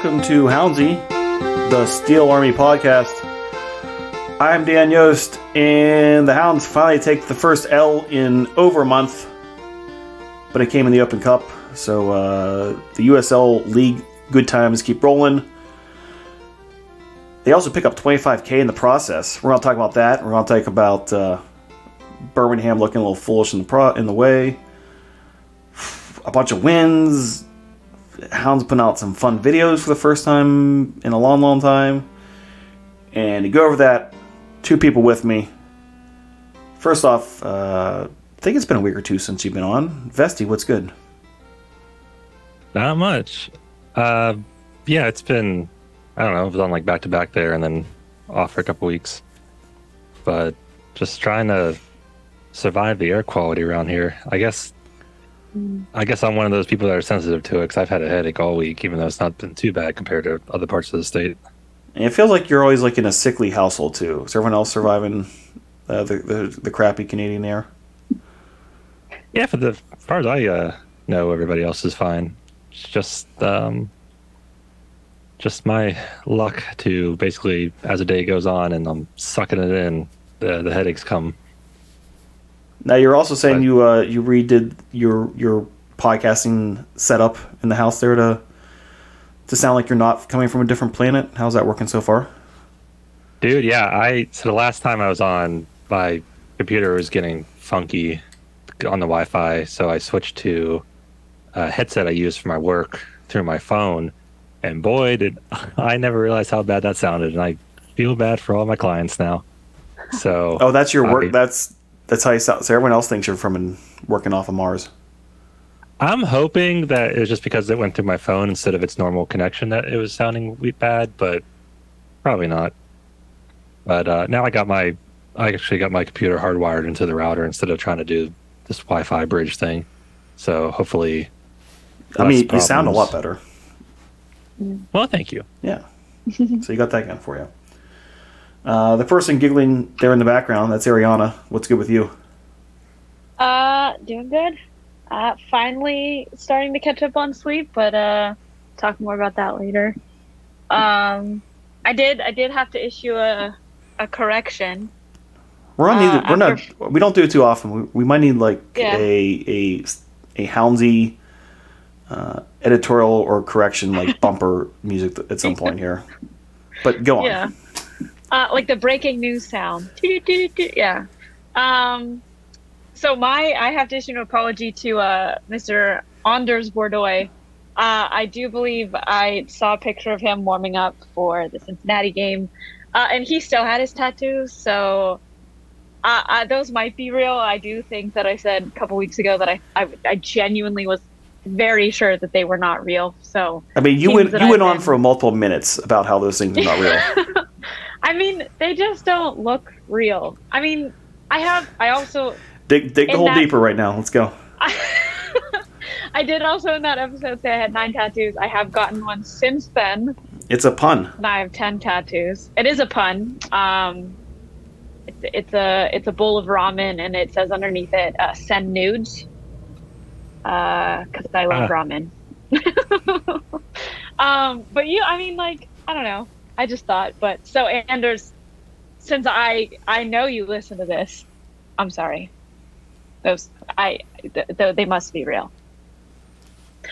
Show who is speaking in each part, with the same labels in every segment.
Speaker 1: welcome to Houndsy, the Steel Army podcast. I'm Dan Yost, and the Hounds finally take the first L in over a month, but it came in the Open Cup. So uh, the USL League good times keep rolling. They also pick up 25k in the process. We're going to talk about that. We're going to talk about uh, Birmingham looking a little foolish in the pro- in the way. A bunch of wins, Hound's putting out some fun videos for the first time in a long, long time. And to go over that, two people with me. First off, uh, I think it's been a week or two since you've been on. Vesty, what's good?
Speaker 2: Not much. Uh, yeah, it's been, I don't know, it was on like back to back there and then off for a couple weeks. But just trying to survive the air quality around here. I guess I guess I'm one of those people that are sensitive to it because I've had a headache all week, even though it's not been too bad compared to other parts of the state.
Speaker 1: And it feels like you're always like in a sickly household too. Is everyone else surviving uh, the, the the crappy Canadian air?
Speaker 2: Yeah, for the as far as I uh, know, everybody else is fine. It's just um, just my luck to basically, as the day goes on and I'm sucking it in, the the headaches come.
Speaker 1: Now you're also saying
Speaker 2: Right.
Speaker 1: you uh, you redid your your podcasting setup in the house there to to sound like you're not coming from a different planet. How's that working so far?
Speaker 2: Dude, yeah, I so the last time I was on, my computer was getting funky on the Wi-Fi, so I switched to a headset I use for my work through my phone, and boy, did I never realized how bad that sounded, and I feel bad for all my clients now. So,
Speaker 1: Oh, that's your work.
Speaker 2: I-
Speaker 1: that's that's how you sound. So everyone else thinks you're from an, working off of Mars.
Speaker 2: I'm hoping that it was just because it went through my phone instead of its normal connection that it was sounding bad, but probably not. But uh, now I got my, I actually got my computer hardwired into the router instead of trying to do this Wi-Fi bridge thing. So hopefully,
Speaker 1: I mean, you sound a lot better.
Speaker 2: Well, thank you.
Speaker 1: Yeah. so you got that going for you. Uh, the person giggling there in the background, that's Arianna. What's good with you?
Speaker 3: Uh, doing good. Uh, finally starting to catch up on sleep, but uh, talk more about that later. Um, I did. I did have to issue a a correction.
Speaker 1: We're on
Speaker 3: Uh,
Speaker 1: neither, we're
Speaker 3: after-
Speaker 1: not. We don't do it too often. We, we might need like
Speaker 3: Yeah.
Speaker 1: a a a Houndsy uh, editorial or correction like bumper music at some point here. But go on.
Speaker 3: Yeah. Uh, like the breaking news sound. Yeah. Um, so my I have to issue an apology to uh, Mr. Anders Bordeaux. Uh, I do believe I saw a picture of him warming up for the Cincinnati game, uh, and he still had his tattoos. So uh, uh, those might be real. I do think that I said a couple weeks ago that I I, I genuinely was very sure that they were not real. So
Speaker 1: I mean, you went you went
Speaker 3: I've
Speaker 1: on
Speaker 3: been-
Speaker 1: for multiple minutes about how those things are not real.
Speaker 3: I mean, they just don't look real. I mean, I have. I also.
Speaker 1: dig dig the
Speaker 3: In
Speaker 1: hole
Speaker 3: that-
Speaker 1: deeper right now. Let's go.
Speaker 3: I did also in that episode say I had nine tattoos. I have gotten one since then,
Speaker 1: It's a pun.
Speaker 3: and I have ten tattoos. It is a pun. Um, it's, it's a it's a bowl of ramen, and it says underneath it, uh, "Send nudes," because I love
Speaker 2: Ah.
Speaker 3: ramen. um, but you, I mean, like, I don't know. I just thought, but so Anders, since I I know you listen to this, I'm sorry. Those I th- th- they must be real.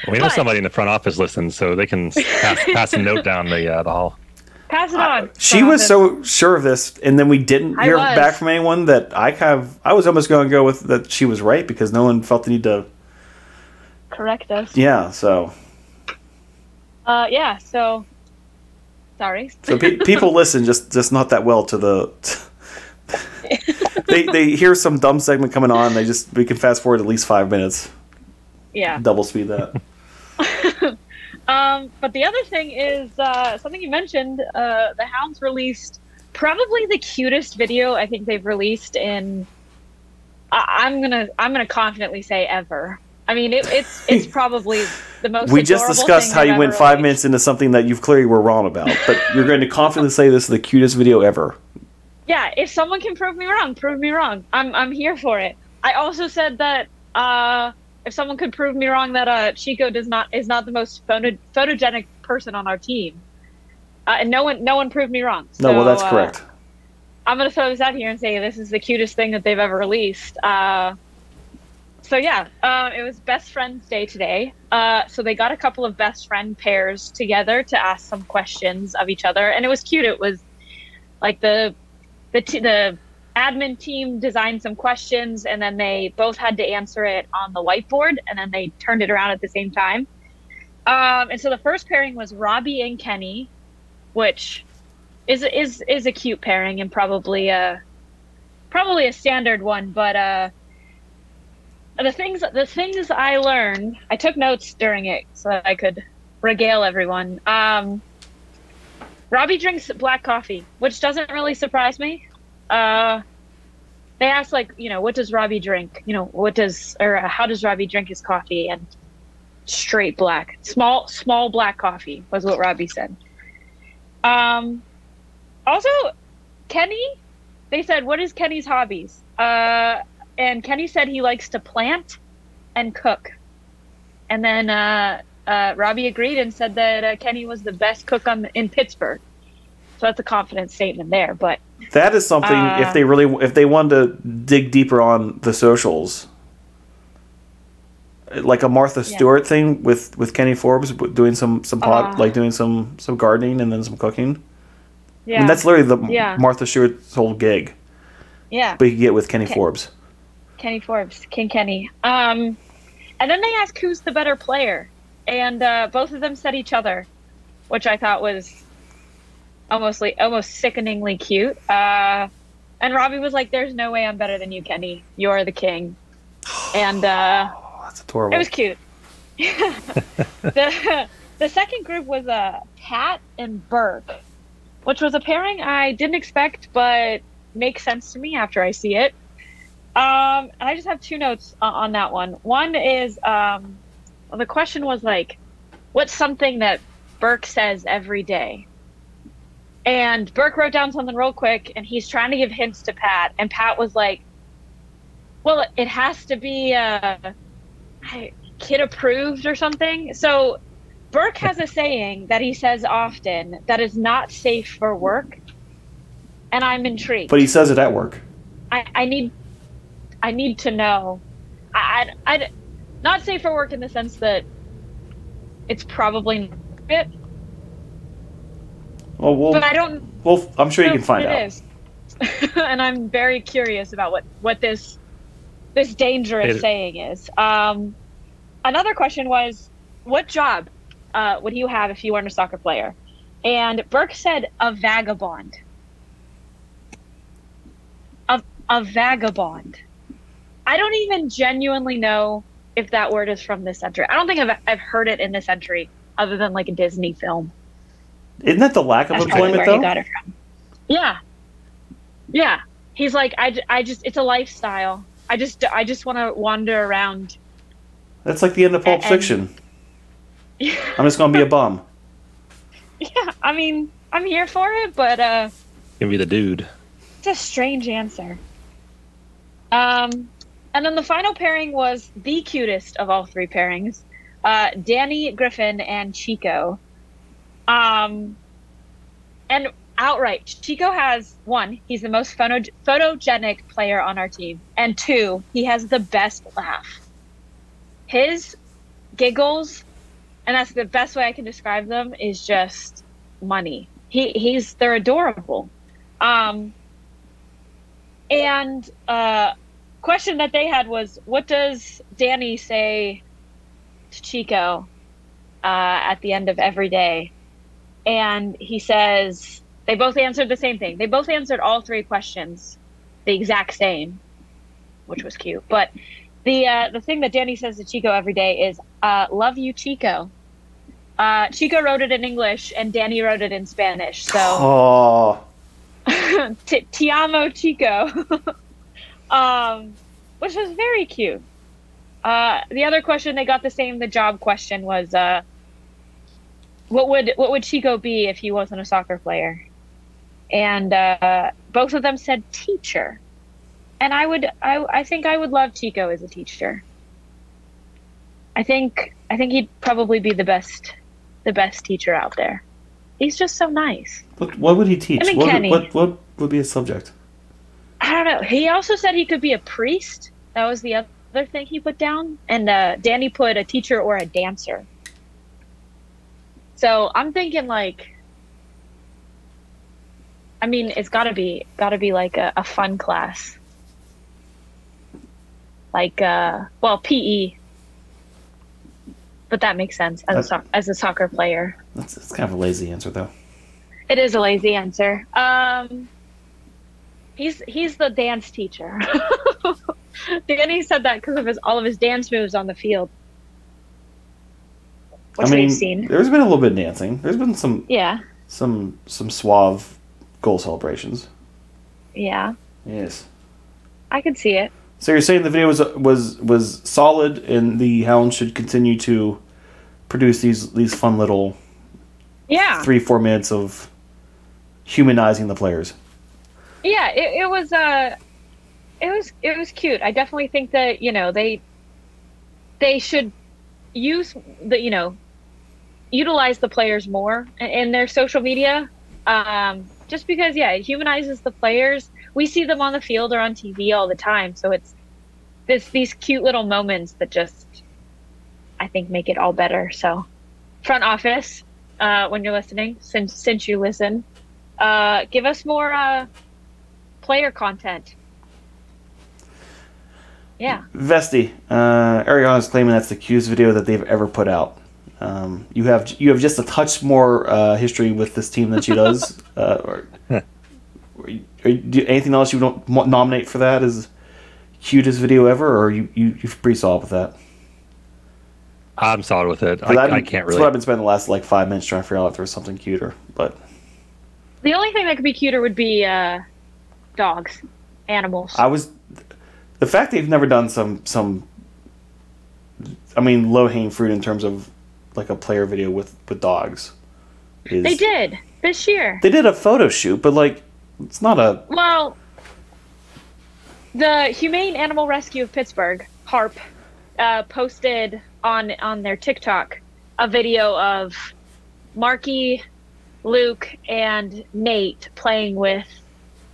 Speaker 2: We know
Speaker 3: But-
Speaker 2: somebody in the front office listens, so they can pass, pass a note down the uh, the hall.
Speaker 3: Pass it on.
Speaker 1: She was
Speaker 3: office.
Speaker 1: so sure of this, and then we didn't hear back from anyone that I kind of I was almost going to go with that she was right because no one felt the need to.
Speaker 3: correct us.
Speaker 1: Yeah, so
Speaker 3: Uh, yeah. So, sorry.
Speaker 1: so pe- people listen just just not that well to the. they they hear some dumb segment coming on. They just we can fast forward at least five minutes,
Speaker 3: Yeah.
Speaker 1: double speed that.
Speaker 3: Um, but the other thing is uh, something you mentioned. Uh, the Hounds released probably the cutest video I think they've released in. I I'm gonna I'm gonna confidently say ever. I mean, it, it's it's probably the most.
Speaker 1: we just discussed how you went five minutes into something that you've clearly were wrong about, but you're going to confidently say this is the cutest video ever.
Speaker 3: Yeah, if someone can prove me wrong, prove me wrong. I'm I'm here for it. I also said that uh, if someone could prove me wrong that uh, Chico does not is not the most photo, photogenic person on our team, uh, and no one no one proved me wrong.
Speaker 1: No, well,
Speaker 3: So,
Speaker 1: that's
Speaker 3: uh,
Speaker 1: correct.
Speaker 3: I'm gonna throw this out here and say this is the cutest thing that they've ever released. Uh, so yeah, uh, it was best friends day today. Uh, so they got a couple of best friend pairs together to ask some questions of each other, and it was cute. It was like the the t- the admin team designed some questions, and then they both had to answer it on the whiteboard, and then they turned it around at the same time. Um, and so the first pairing was Robbie and Kenny, which is is is a cute pairing and probably a probably a standard one but uh the things the things i learned i took notes during it so that i could regale everyone. Um robbie drinks black coffee which doesn't really surprise me. Uh they asked like you know what does robbie drink? You know what does or how does robbie drink his coffee? And straight black small small black coffee was what robbie said. Um also kenny they said what is kenny's hobbies? Uh and kenny said he likes to plant and cook and then uh, uh, robbie agreed and said that uh, kenny was the best cook on, in pittsburgh so that's a confident statement there but
Speaker 1: That is something.
Speaker 3: Uh,
Speaker 1: if they really, if they wanted to dig deeper on the socials, like a Martha
Speaker 3: Yeah.
Speaker 1: Stewart thing with with Kenny Forbes doing some some pot,
Speaker 3: Uh.
Speaker 1: like doing some some gardening and then some cooking.
Speaker 3: yeah
Speaker 1: I mean, that's literally the
Speaker 3: Yeah.
Speaker 1: Martha Stewart's whole gig.
Speaker 3: yeah
Speaker 1: But you get with Kenny
Speaker 3: Ken-
Speaker 1: Forbes.
Speaker 3: Kenny Forbes, King Kenny. Um, and then they asked who's the better player, and uh, both of them said each other, which I thought was almost like almost sickeningly cute. Uh, and Robbie was like, "There's no way I'm better than you, Kenny. You're the king." And uh,
Speaker 1: Oh, that's adorable.
Speaker 3: it was cute. the the second group was uh, Pat and Burke, which was a pairing I didn't expect, but makes sense to me after I see it. Um, and I just have two notes o- on that one. One is um, well, the question was like, what's something that Burke says every day? And Burke wrote down something real quick, and he's trying to give hints to Pat, and Pat was like, "Well, it has to be uh, kid approved or something." So Burke has a saying that he says often that is not safe for work, and I'm intrigued.
Speaker 1: but he says it at work.
Speaker 3: I, I need I need to know. I, I, I not safe for work in the sense that it's probably not it,
Speaker 1: well,
Speaker 3: but I don't
Speaker 1: well, I'm sure you can find
Speaker 3: what
Speaker 1: out.
Speaker 3: it is. and I'm very curious about what what this this dangerous
Speaker 2: It-
Speaker 3: saying is. Um, another question was, what job uh, would you have if you weren't a soccer player? And Burke said a vagabond. A, a vagabond. I don't even genuinely know if that word is from this century. I don't think I've, I've heard it in this century other than like a Disney film.
Speaker 1: Isn't that the lack of
Speaker 3: That's
Speaker 1: employment
Speaker 3: where he
Speaker 1: though?
Speaker 3: got it from. Yeah. Yeah. He's like, I, I just, it's a lifestyle. I just, I just want to wander around.
Speaker 1: That's like the end of Pulp
Speaker 3: And-
Speaker 1: Fiction. I'm just gonna be a bum.
Speaker 3: Yeah. I mean, I'm here for it, but, uh,
Speaker 2: Gonna be the dude.
Speaker 3: It's a strange answer. Um, and then the final pairing was the cutest of all three pairings, uh, Danny Griffin and Chico. Um, and outright, Chico has one, he's the most photo- photogenic player on our team, and two, he has the best laugh. His giggles, and that's the best way I can describe them, is just money. He he's they're adorable. Um, and uh, question that they had was, what does Danny say to Chico uh, at the end of every day? And he says they both answered the same thing. They both answered all three questions the exact same, which was cute. But the uh, the thing that Danny says to Chico every day is, uh, "Love you, Chico." Uh, Chico wrote it in English, and Danny wrote it in Spanish. So
Speaker 1: Oh,
Speaker 3: T- Ti amo Chico, um, which was very cute. Uh, the other question they got the same. The job question was, uh, what would what would Chico be if he wasn't a soccer player? And uh, both of them said teacher. And I would, I, I think I would love Chico as a teacher. I think I think he'd probably be the best the best teacher out there. He's just so nice.
Speaker 1: What, what would he teach?
Speaker 3: I mean,
Speaker 1: what,
Speaker 3: Kenny.
Speaker 1: what what would be his subject?
Speaker 3: I don't know. He also said he could be a priest. That was the other thing he put down. And uh, Danny put a teacher or a dancer. So I'm thinking like, I mean, it's gotta be gotta be like a, a fun class. Like, uh, well, PE. But that makes sense as a, as a soccer player.
Speaker 1: That's, that's kind of a lazy answer, though.
Speaker 3: It is a lazy answer. Um, he's he's the dance teacher. Danny said that because of his all of his dance moves on the field, which
Speaker 1: I mean,
Speaker 3: we've seen.
Speaker 1: there's been a little bit of dancing. There's been some
Speaker 3: Yeah,
Speaker 1: some some suave goal celebrations.
Speaker 3: yeah,
Speaker 1: Yes.
Speaker 3: I could see it.
Speaker 1: So you're saying the video was was was solid, and the Hounds should continue to produce these these fun little
Speaker 3: Yeah,
Speaker 1: three four minutes of humanizing the players.
Speaker 3: Yeah. It, it was uh, it was it was cute. I definitely think that you know they they should use the you know utilize the players more in- their social media. Um, just because, yeah, it humanizes the players. We see them on the field or on TV all the time, so it's this these cute little moments that just I think make it all better. So, front office, uh, when you're listening, since since you listen, uh, give us more uh, player content. Yeah.
Speaker 1: Vesty, uh, Arianna is claiming that's the cutest video that they've ever put out. Um, you have you have just a touch more uh, history with this team than she does. uh, or, or or do anything else you don't nominate for that as cutest video ever, or you you you're pretty solid with that?
Speaker 2: I'm solid with it. I,
Speaker 1: I've
Speaker 2: I can't
Speaker 1: That's
Speaker 2: really.
Speaker 1: what I've been spending the last like five minutes trying to figure out if there's something cuter. But
Speaker 3: The only thing that could be cuter would be uh, dogs, animals.
Speaker 1: I was the fact they've never done some some. I mean, low hanging fruit in terms of like a player video with with dogs. Is,
Speaker 3: they did this year.
Speaker 1: They did a photo shoot, but like, it's not a.
Speaker 3: Well, the Humane Animal Rescue of Pittsburgh, HARP, uh, posted on on their TikTok a video of Marky, Luke, and Nate playing with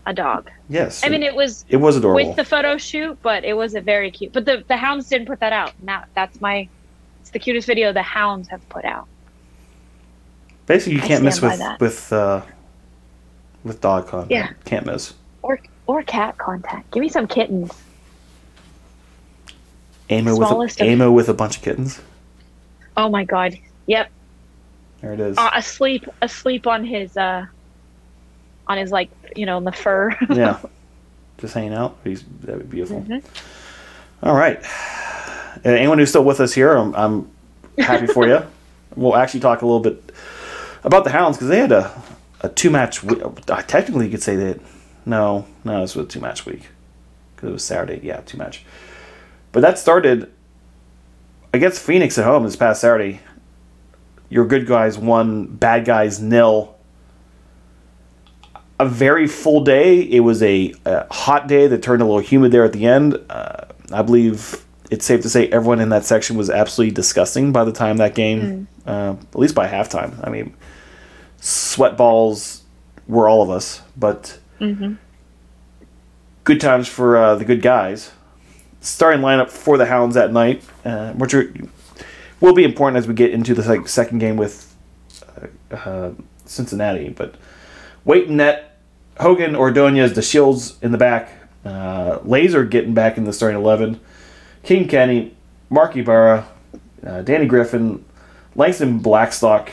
Speaker 3: a dog.
Speaker 1: Yes.
Speaker 3: I mean, it was
Speaker 1: it was adorable.
Speaker 3: with the photo shoot, but it was a very cute. But the the Hounds didn't put that out. Now that's my. It's the cutest video the Hounds have put out.
Speaker 1: Basically, you can't miss with
Speaker 3: that.
Speaker 1: with uh, with dog content.
Speaker 3: Yeah.
Speaker 1: Can't miss.
Speaker 3: Or or cat content. Give me some kittens.
Speaker 1: Amo with a,
Speaker 3: of-
Speaker 1: Amo with a bunch of kittens.
Speaker 3: Oh my god. Yep.
Speaker 1: There it is.
Speaker 3: uh, asleep asleep on his uh on his like you know in the fur
Speaker 1: yeah. Just hanging out. He's that would be beautiful.
Speaker 3: Mhm.
Speaker 1: All right. Uh, anyone who's still with us here, I'm, I'm happy for you. We'll actually talk a little bit about the Hounds because they had a, a two match. Uh, technically, you could say that. No, no, this was a two match week because it was Saturday. Yeah, two match. But that started against Phoenix at home this past Saturday. Your good guys won, bad guys nil. A very full day. It was a, a hot day that turned a little humid there at the end. Uh, I believe it's safe to say everyone in that section was absolutely disgusting by the time that game, uh, at least by halftime. I mean, sweat balls were all of us, but good times for uh, the good guys. Starting lineup for the Hounds that night, uh, which are, will be important as we get into the second game with uh, uh, Cincinnati. But Waite in net, Hogan, Ordonez, the Shields in the back, uh, Laser getting back in the starting eleven, King Kenny, Marc Ybarra, uh, Danny Griffin, Langston Blackstock,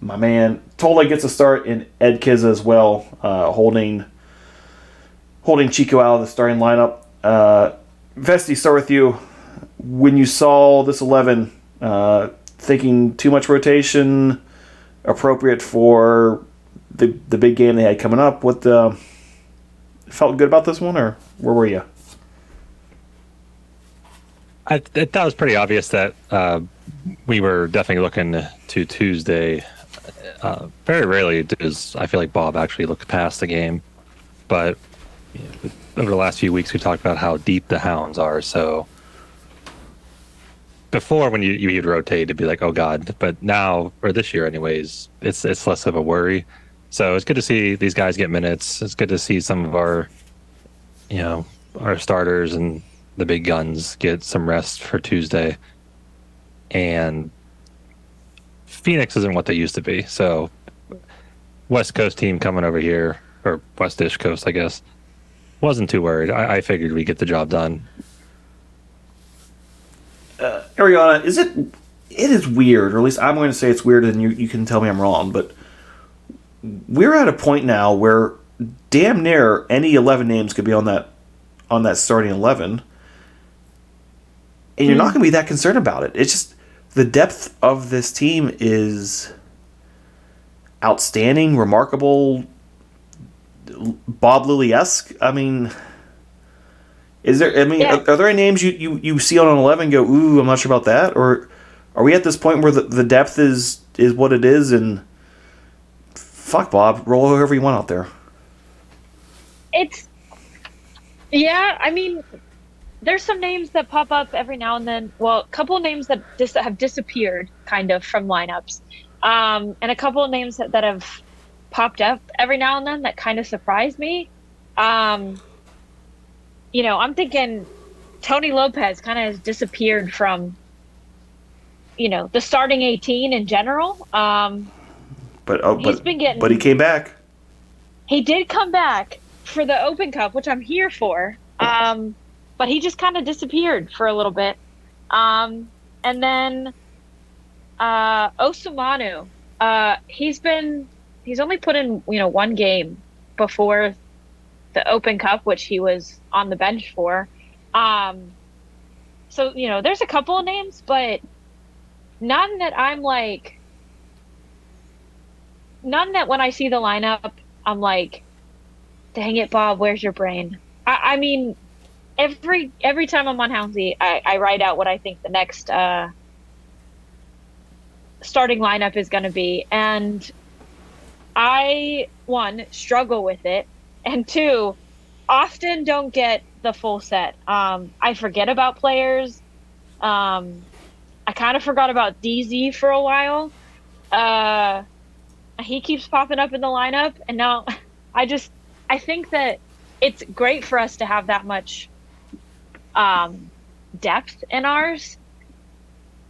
Speaker 1: my man. Tola gets a start, and Ed Kizza as well, uh, holding holding Chico out of the starting lineup. Uh, Vesty, start with you. When you saw this eleven, uh, thinking too much rotation, appropriate for the the big game they had coming up. What uh, felt good about this one, or where were you?
Speaker 2: I, was pretty obvious that uh, we were definitely looking to Tuesday. Uh, very rarely does I feel like Bob actually look past the game, but you know, over the last few weeks we talked about how deep the Hounds are. So before when you you'd rotate, it'd be like, oh god. But now, or this year, anyways, it's it's less of a worry. So it's good to see these guys get minutes. It's good to see some of our, you know, our starters and the big guns get some rest for Tuesday. And Phoenix isn't what they used to be. So West Coast team coming over here, or Westish Coast, I guess, wasn't too worried. I, I figured we'd get the job done.
Speaker 1: Uh, Arianna, is it? It is weird, or at least I'm going to say it's weird, and you you can tell me I'm wrong, but we're at a point now where damn near any 11 names could be on that on that starting 11 and you're mm. not going to be that concerned about it it's just the depth of this team is outstanding remarkable bob lilley-esque i mean is there i mean yeah. are, are, there any names you, you, you see on an 11 go ooh i'm not sure about that or are we at this point where the, the depth is is what it is and fuck Bob, roll whoever you want out there.
Speaker 3: It's yeah, I mean, there's some names that pop up every now and then. Well, a couple names that dis- have disappeared kind of from lineups, um, and a couple of names that, that have popped up every now and then that kind of surprised me. Um, you know, I'm thinking Tony Lopez kind of has disappeared from, you know, the starting 18 in general. Um,
Speaker 1: but oh, but, been getting, but he came back.
Speaker 3: He did come back for the Open Cup, which I'm here for. Um, but he just kind of disappeared for a little bit. Um, and then uh, Osumanu, uh, he's been he's only put in you know one game before the Open Cup, which he was on the bench for. Um, so you know, there's a couple of names, but none that I'm like none that when I see the lineup, I'm like, dang it, Bob, where's your brain? I, I mean, every every time I'm on Houndsy, I, I write out what I think the next uh, starting lineup is going to be, and I one struggle with it, and two, often don't get the full set. Um, I forget about players. Um, I kind of forgot about DZ for a while. Uh, he keeps popping up in the lineup, and now I just I think that it's great for us to have that much um, depth in ours,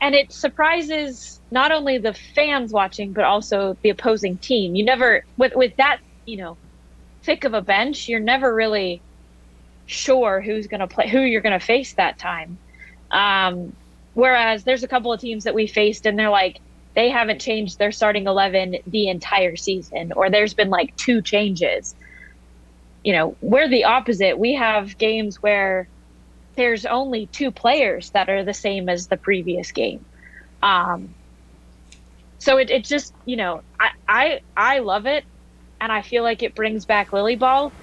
Speaker 3: and it surprises not only the fans watching but also the opposing team. You never with with that you know thick of a bench, you're never really sure who's going to play, who you're going to face that time. Um, whereas there's a couple of teams that we faced, and they're like they haven't changed. Their starting 11 the entire season or there's been like two changes. You know we're the opposite. We have games where there's only two players that are the same as the previous game. Um so it, it just you know I, I i love it and i feel like it brings back lilley ball.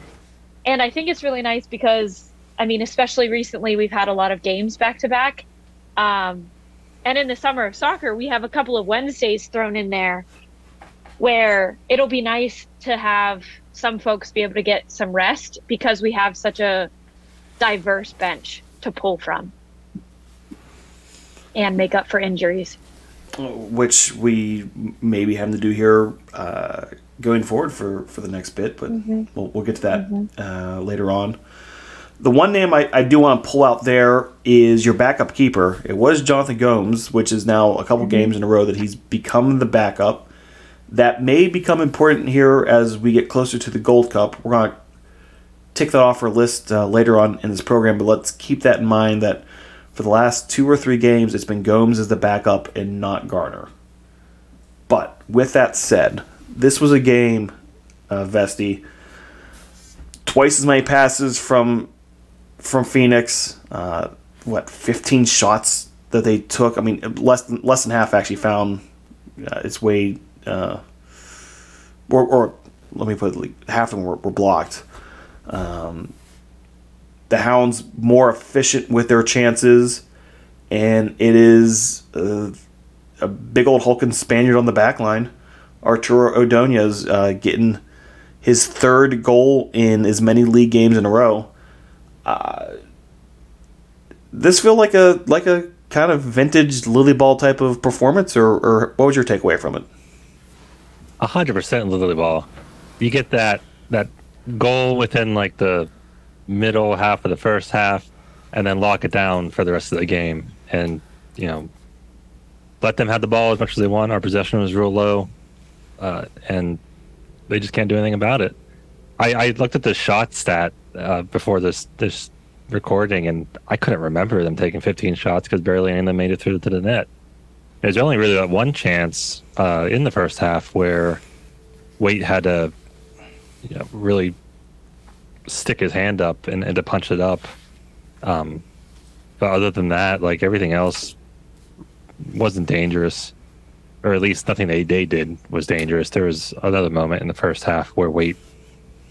Speaker 3: And i think it's really nice because i mean especially recently we've had a lot of games back to back. Um and in the summer of soccer, we have a couple of Wednesdays thrown in there where it'll be nice to have some folks be able to get some rest because we have such a diverse bench to pull from and make up for injuries.
Speaker 1: Which we may be having to do here uh, going forward for, for the next bit, but mm-hmm. we'll, we'll get to that mm-hmm. uh, later on. The one name I, I do want to pull out there is your backup keeper. It was Jonathan Gomes, which is now a couple mm-hmm. games in a row that he's become the backup. That may become important here as we get closer to the Gold Cup. We're going to tick that off our list uh, later on in this program, but let's keep that in mind that for the last two or three games, it's been Gomes as the backup and not Garner. But with that said, this was a game, uh, Vesty. Twice as many passes from from Phoenix. Uh, what 15 shots that they took? I mean, less than less than half actually found uh, its way, uh, or, or let me put it, like, half of them were, were blocked. Um, the Hounds more efficient with their chances, and it is uh, a big old hulking Spaniard on the back line. Arturo Ordonez uh, getting his third goal in as many league games in a row. Uh, this feel like a like a kind of vintage Lilley Ball type of performance, or, or what was your takeaway from it?
Speaker 2: A hundred percent Lilley Ball. You get that that goal within like the middle half of the first half, and then lock it down for the rest of the game, and you know, let them have the ball as much as they want. Our possession was real low, uh, and they just can't do anything about it. I, I looked at the shot stat uh, before this this recording, and I couldn't remember them taking 15 shots because barely any of them made it through to the net. There's only really that one chance uh, in the first half where Waite had to, you know, really stick his hand up and, and to punch it up. Um, but other than that, like everything else wasn't dangerous, or at least nothing they, they did was dangerous. There was another moment in the first half where Waite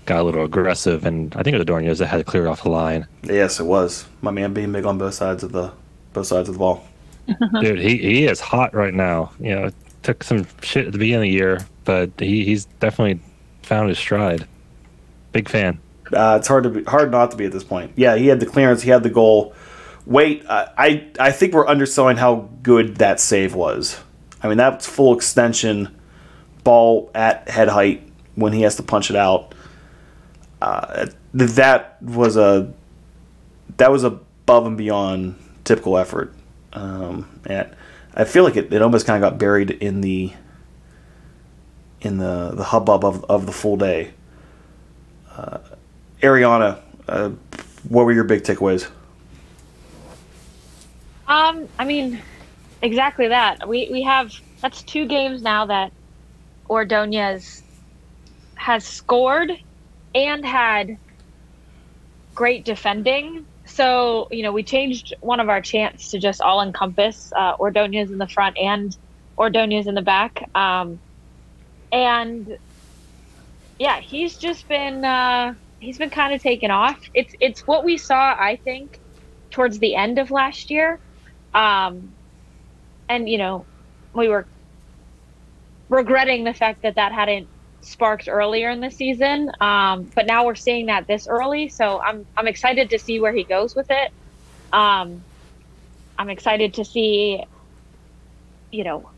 Speaker 2: got a little aggressive, and I think it was Ordonez that had to clear it off the line.
Speaker 1: Yes, it was. My man being big on both sides of the both sides of the ball.
Speaker 2: Dude, he, he is hot right now. You know, took some shit at the beginning of the year, but he, he's definitely found his stride. Big fan.
Speaker 1: Uh, it's hard to be hard not to be at this point. Yeah, he had the clearance, he had the goal. Waite, uh, I I think we're underselling how good that save was. I mean, that's full extension, ball at head height when he has to punch it out. Uh, that was a that was above and beyond typical effort, um, and I feel like it, it almost kind of got buried in the in the the hubbub of of the full day. Uh, Arianna, uh, what were your big takeaways?
Speaker 3: Um, I mean, exactly that. We we have that's two games now that Ordonez has scored and had great defending. So you know, we changed one of our chants to just all encompass uh, Ordonez in the front and Ordonez in the back. Um, and yeah, he's just been uh, he's been kind of taken off. It's it's what we saw, I think, towards the end of last year. Um, and you know, we were regretting the fact that that hadn't sparked earlier in the season. Um, but now we're seeing that this early, so I'm I'm excited to see where he goes with it. Um, I'm excited to see, you know,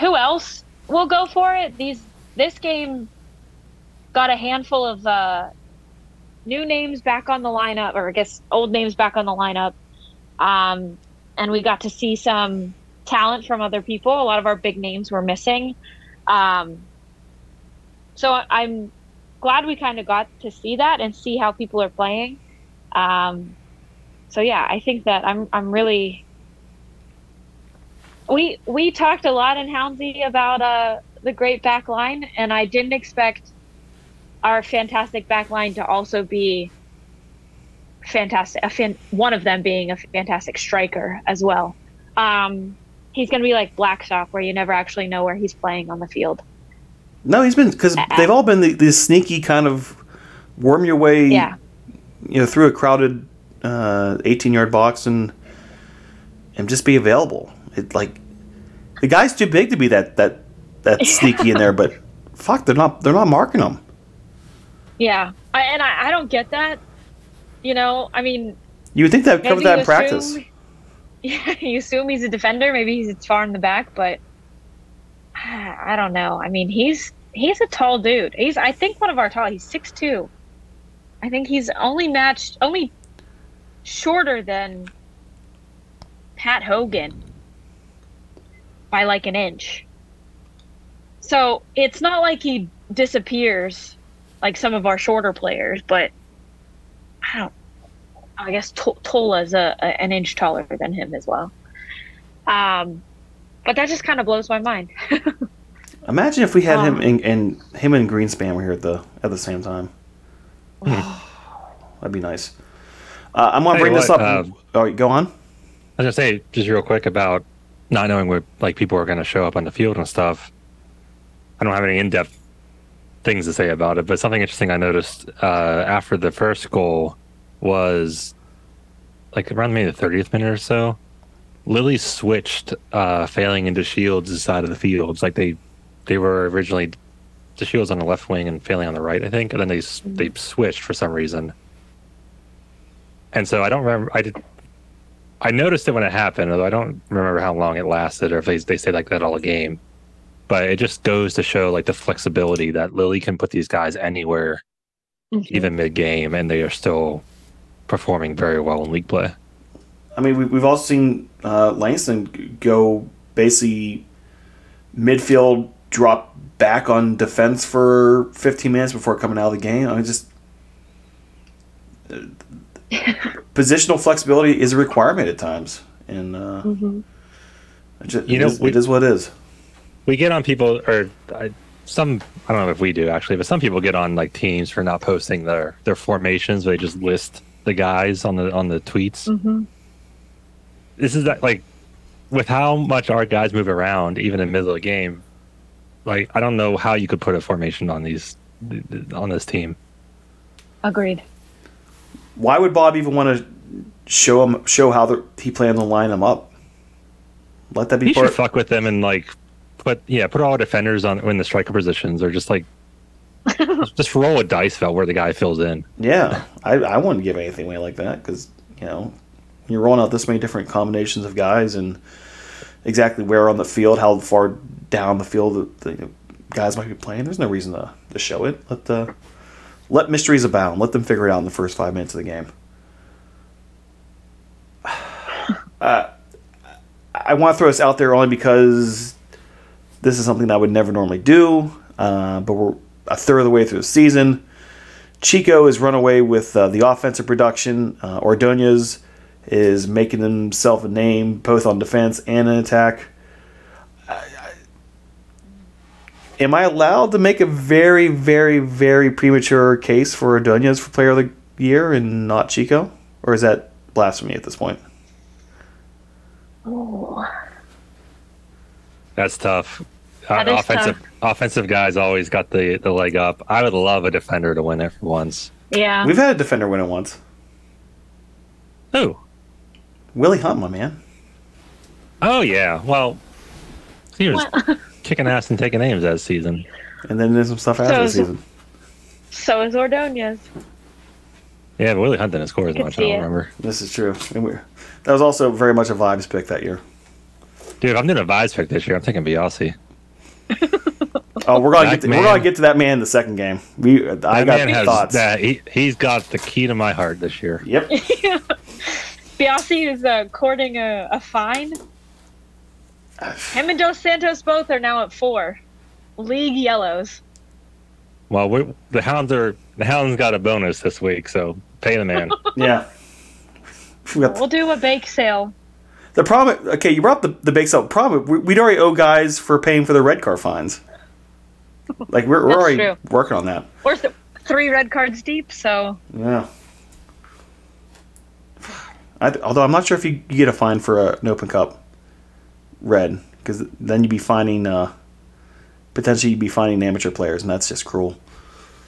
Speaker 3: who else will go for it. These this game got a handful of uh, new names back on the lineup, or I guess old names back on the lineup. Um, and we got to see some talent from other people. A lot of our big names were missing. Um, so I'm glad we kind of got to see that and see how people are playing. Um, so yeah, I think that I'm I'm really. We we talked a lot in Houndsy about uh, the great back line, and I didn't expect our fantastic back line to also be fantastic. A fan, one of them being a fantastic striker as well. Um, he's going to be like Blackstock, where you never actually know where he's playing on the field.
Speaker 1: No, he's been because they've all been the, these sneaky kind of worm your way,
Speaker 3: Yeah.
Speaker 1: you know, through a crowded uh, eighteen yard box and and just be available. It like the guy's too big to be that that that sneaky in there, but fuck, they're not they're not marking him.
Speaker 3: Yeah, I, and I, I don't get that. You know, I mean,
Speaker 1: You would think that would cover that in practice.
Speaker 3: assume- Yeah, you assume he's a defender. Maybe he's far in the back, but I don't know. I mean, he's he's a tall dude. He's I think one of our tall. He's six two. I think he's only matched only shorter than Pat Hogan by like an inch. So it's not like he disappears like some of our shorter players, but I don't. I guess Tol- Tola's a, a, an inch taller than him as well. Um, but that just kind of blows my mind.
Speaker 1: Imagine if we had him
Speaker 3: Um,
Speaker 1: and, and him and Greenspan were here at the at the same time. That'd be nice. Uh, I'm gonna
Speaker 2: Tell you
Speaker 1: bring this
Speaker 2: what,
Speaker 1: up.
Speaker 2: uh,
Speaker 1: oh, go on.
Speaker 2: I was gonna say just real quick about not knowing where like people are gonna show up on the field and stuff. I don't have any in-depth things to say about it, but something interesting I noticed uh, after the first goal was like around maybe the 30th minute or so. Lilley switched uh, failing into Shields' side of the fields. Like they they were originally the Shields on the left wing and failing on the right, I think, and then they they switched for some reason. And so I don't remember. I did I noticed it when it happened, although I don't remember how long it lasted or if they they stayed like that all the game. But it just goes to show like the flexibility that Lilley can put these guys anywhere,
Speaker 3: Mhm.
Speaker 2: even mid game, and they are still performing very well in league play.
Speaker 1: I mean, we, we've also seen uh, Langston go basically midfield, drop back on defense for 15 minutes before coming out of the game. I mean, just positional flexibility is a requirement at times, and uh,
Speaker 3: Mhm.
Speaker 1: it, ju-
Speaker 2: You know,
Speaker 1: is-
Speaker 2: we-
Speaker 1: it is what it is.
Speaker 2: we get on people or I, some I don't know if we do actually, but some people get on like teams for not posting their their formations. They just list the guys on the on the tweets.
Speaker 3: Mhm.
Speaker 2: This is that like with how much our guys move around, even in the middle of the game. Like I don't know how you could put a formation on these on this team.
Speaker 3: Agreed.
Speaker 1: Why would Bob even want to show him show how the, he plans to line them up? Let that be
Speaker 2: He
Speaker 1: part.
Speaker 2: should fuck with them and like put yeah put all defenders on in the striker positions or just like just roll a dice about where the guy fills in.
Speaker 1: Yeah, I, I wouldn't give anything away like that because you know you're rolling out this many different combinations of guys and exactly where on the field, how far down the field the, the guys might be playing. There's no reason to, to show it. Let the let mysteries abound. Let them figure it out in the first five minutes of the game. Uh, I want to throw this out there only because this is something that I would never normally do. Uh, but we're a third of the way through the season. Chico has run away with uh, the offensive production. Uh, Ordonez is making himself a name both on defense and in attack. I- I- am I allowed to make a very, very, very premature case for Ordonez for Player of the Year and not Chico? Or is that blasphemy at this point?
Speaker 3: Oh.
Speaker 2: That's tough. Uh,
Speaker 3: That is
Speaker 2: offensive offensive guys always got the, the leg up. I would love a defender to win it for once.
Speaker 3: Yeah.
Speaker 1: We've had a defender win it once.
Speaker 2: Oh,
Speaker 1: Willie Hunt, my man.
Speaker 2: oh yeah. Well, he was
Speaker 3: Well,
Speaker 2: kicking ass and taking names that season.
Speaker 1: And then there's some stuff after
Speaker 3: So
Speaker 1: the season.
Speaker 3: so is Ordonez.
Speaker 2: Yeah, but Willie Hunt didn't score as much. I don't
Speaker 3: it.
Speaker 2: remember.
Speaker 1: This is true. And we're, that was also very much a vibes pick that year.
Speaker 2: Dude, I'm doing a vibes pick this year. I'm taking Biasi.
Speaker 1: Oh, we're gonna
Speaker 2: That
Speaker 1: get to,
Speaker 2: man-
Speaker 1: we're gonna get to that man in the second game. We I got
Speaker 2: man has
Speaker 1: thoughts.
Speaker 2: that. He he's got the key to my heart this year.
Speaker 1: Yep.
Speaker 3: Biasi is uh, courting a, a fine. Him and Dos Santos both are now at four. League yellows.
Speaker 2: Well, we the hounds are the hounds got a bonus this week, so pay the man.
Speaker 1: Yeah. We got
Speaker 3: We'll do a bake sale.
Speaker 1: the problem. Okay, you brought up the the bake sale problem. we- We'd already owe guys for paying for the red car fines. Like we're, we're already
Speaker 3: true.
Speaker 1: working on that.
Speaker 3: We're th- three red cards deep, so
Speaker 1: Yeah. I, although I'm not sure if you, you get a fine for a, an open cup red because then you'd be finding uh, potentially you'd be finding amateur players and that's just cruel.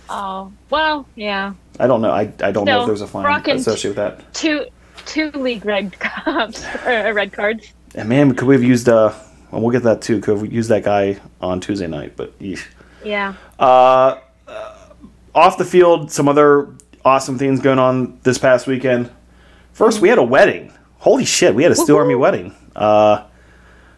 Speaker 3: oh well, yeah.
Speaker 1: I don't know. I, I don't know if there's a fine associated with that.
Speaker 3: Two two league red cups or red cards.
Speaker 1: And man, could we have used uh? Well, we'll get that too. Could we use that guy on Tuesday night? But yeesh.
Speaker 3: Yeah.
Speaker 1: Uh, uh, off the field, some other awesome things going on this past weekend. First, we had a wedding. Holy shit, we had a Steel Army wedding. Uh,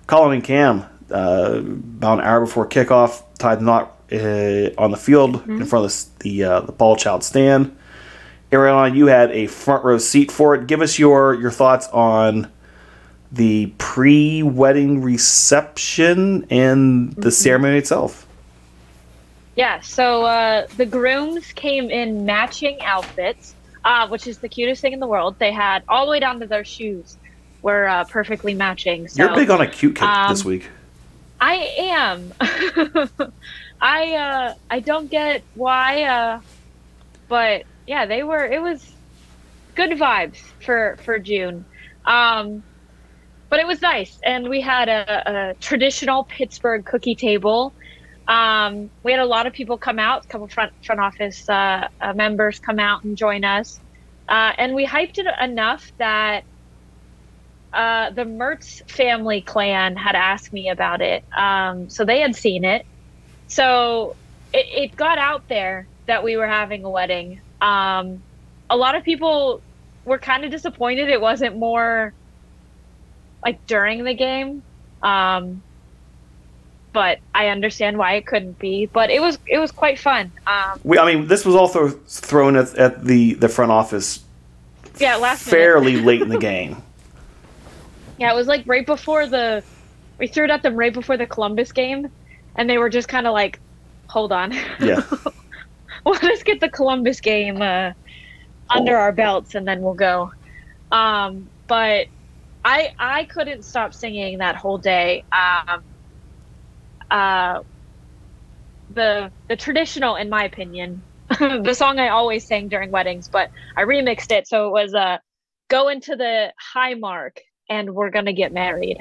Speaker 1: Colin and Cam, uh, about an hour before kickoff, tied the knot uh, on the field in front of the the, uh, the ball child stand. Arianna, you had a front row seat for it. Give us your your thoughts on the pre-wedding reception and the ceremony itself.
Speaker 3: Yeah, so uh, the grooms came in matching outfits, uh, which is the cutest thing in the world. They had all the way down to their shoes were uh, perfectly matching. So
Speaker 1: You're big on a cute kick
Speaker 3: um,
Speaker 1: this week.
Speaker 3: I am. I uh, I don't get why, uh, but yeah, they were. It was good vibes for for June. Um, but it was nice, and we had a, a traditional Pittsburgh cookie table. Um, we had a lot of people come out, a couple front front office uh, uh, members come out and join us, uh, and we hyped it enough that uh, the Mertz family clan had asked me about it, um, so they had seen it. So it, it got out there that we were having a wedding. Um, a lot of people were kind of disappointed it wasn't more like during the game. Um, but I understand why it couldn't be. But it was it was quite fun. Um,
Speaker 1: We, I mean, this was also thrown at, at the, the front office
Speaker 3: yeah, last
Speaker 1: fairly late in the game.
Speaker 3: Yeah, it was like right before the we threw it at them right before the Columbus game, and they were just kind of like, "Hold on,
Speaker 1: Yeah.
Speaker 3: well, let's get the Columbus game uh, under our belts, and then we'll go." Um, but I I couldn't stop singing that whole day. Um, uh, the the traditional, in my opinion, the song I always sang during weddings, but I remixed it so it was uh, "Go into the Highmark and we're gonna get married."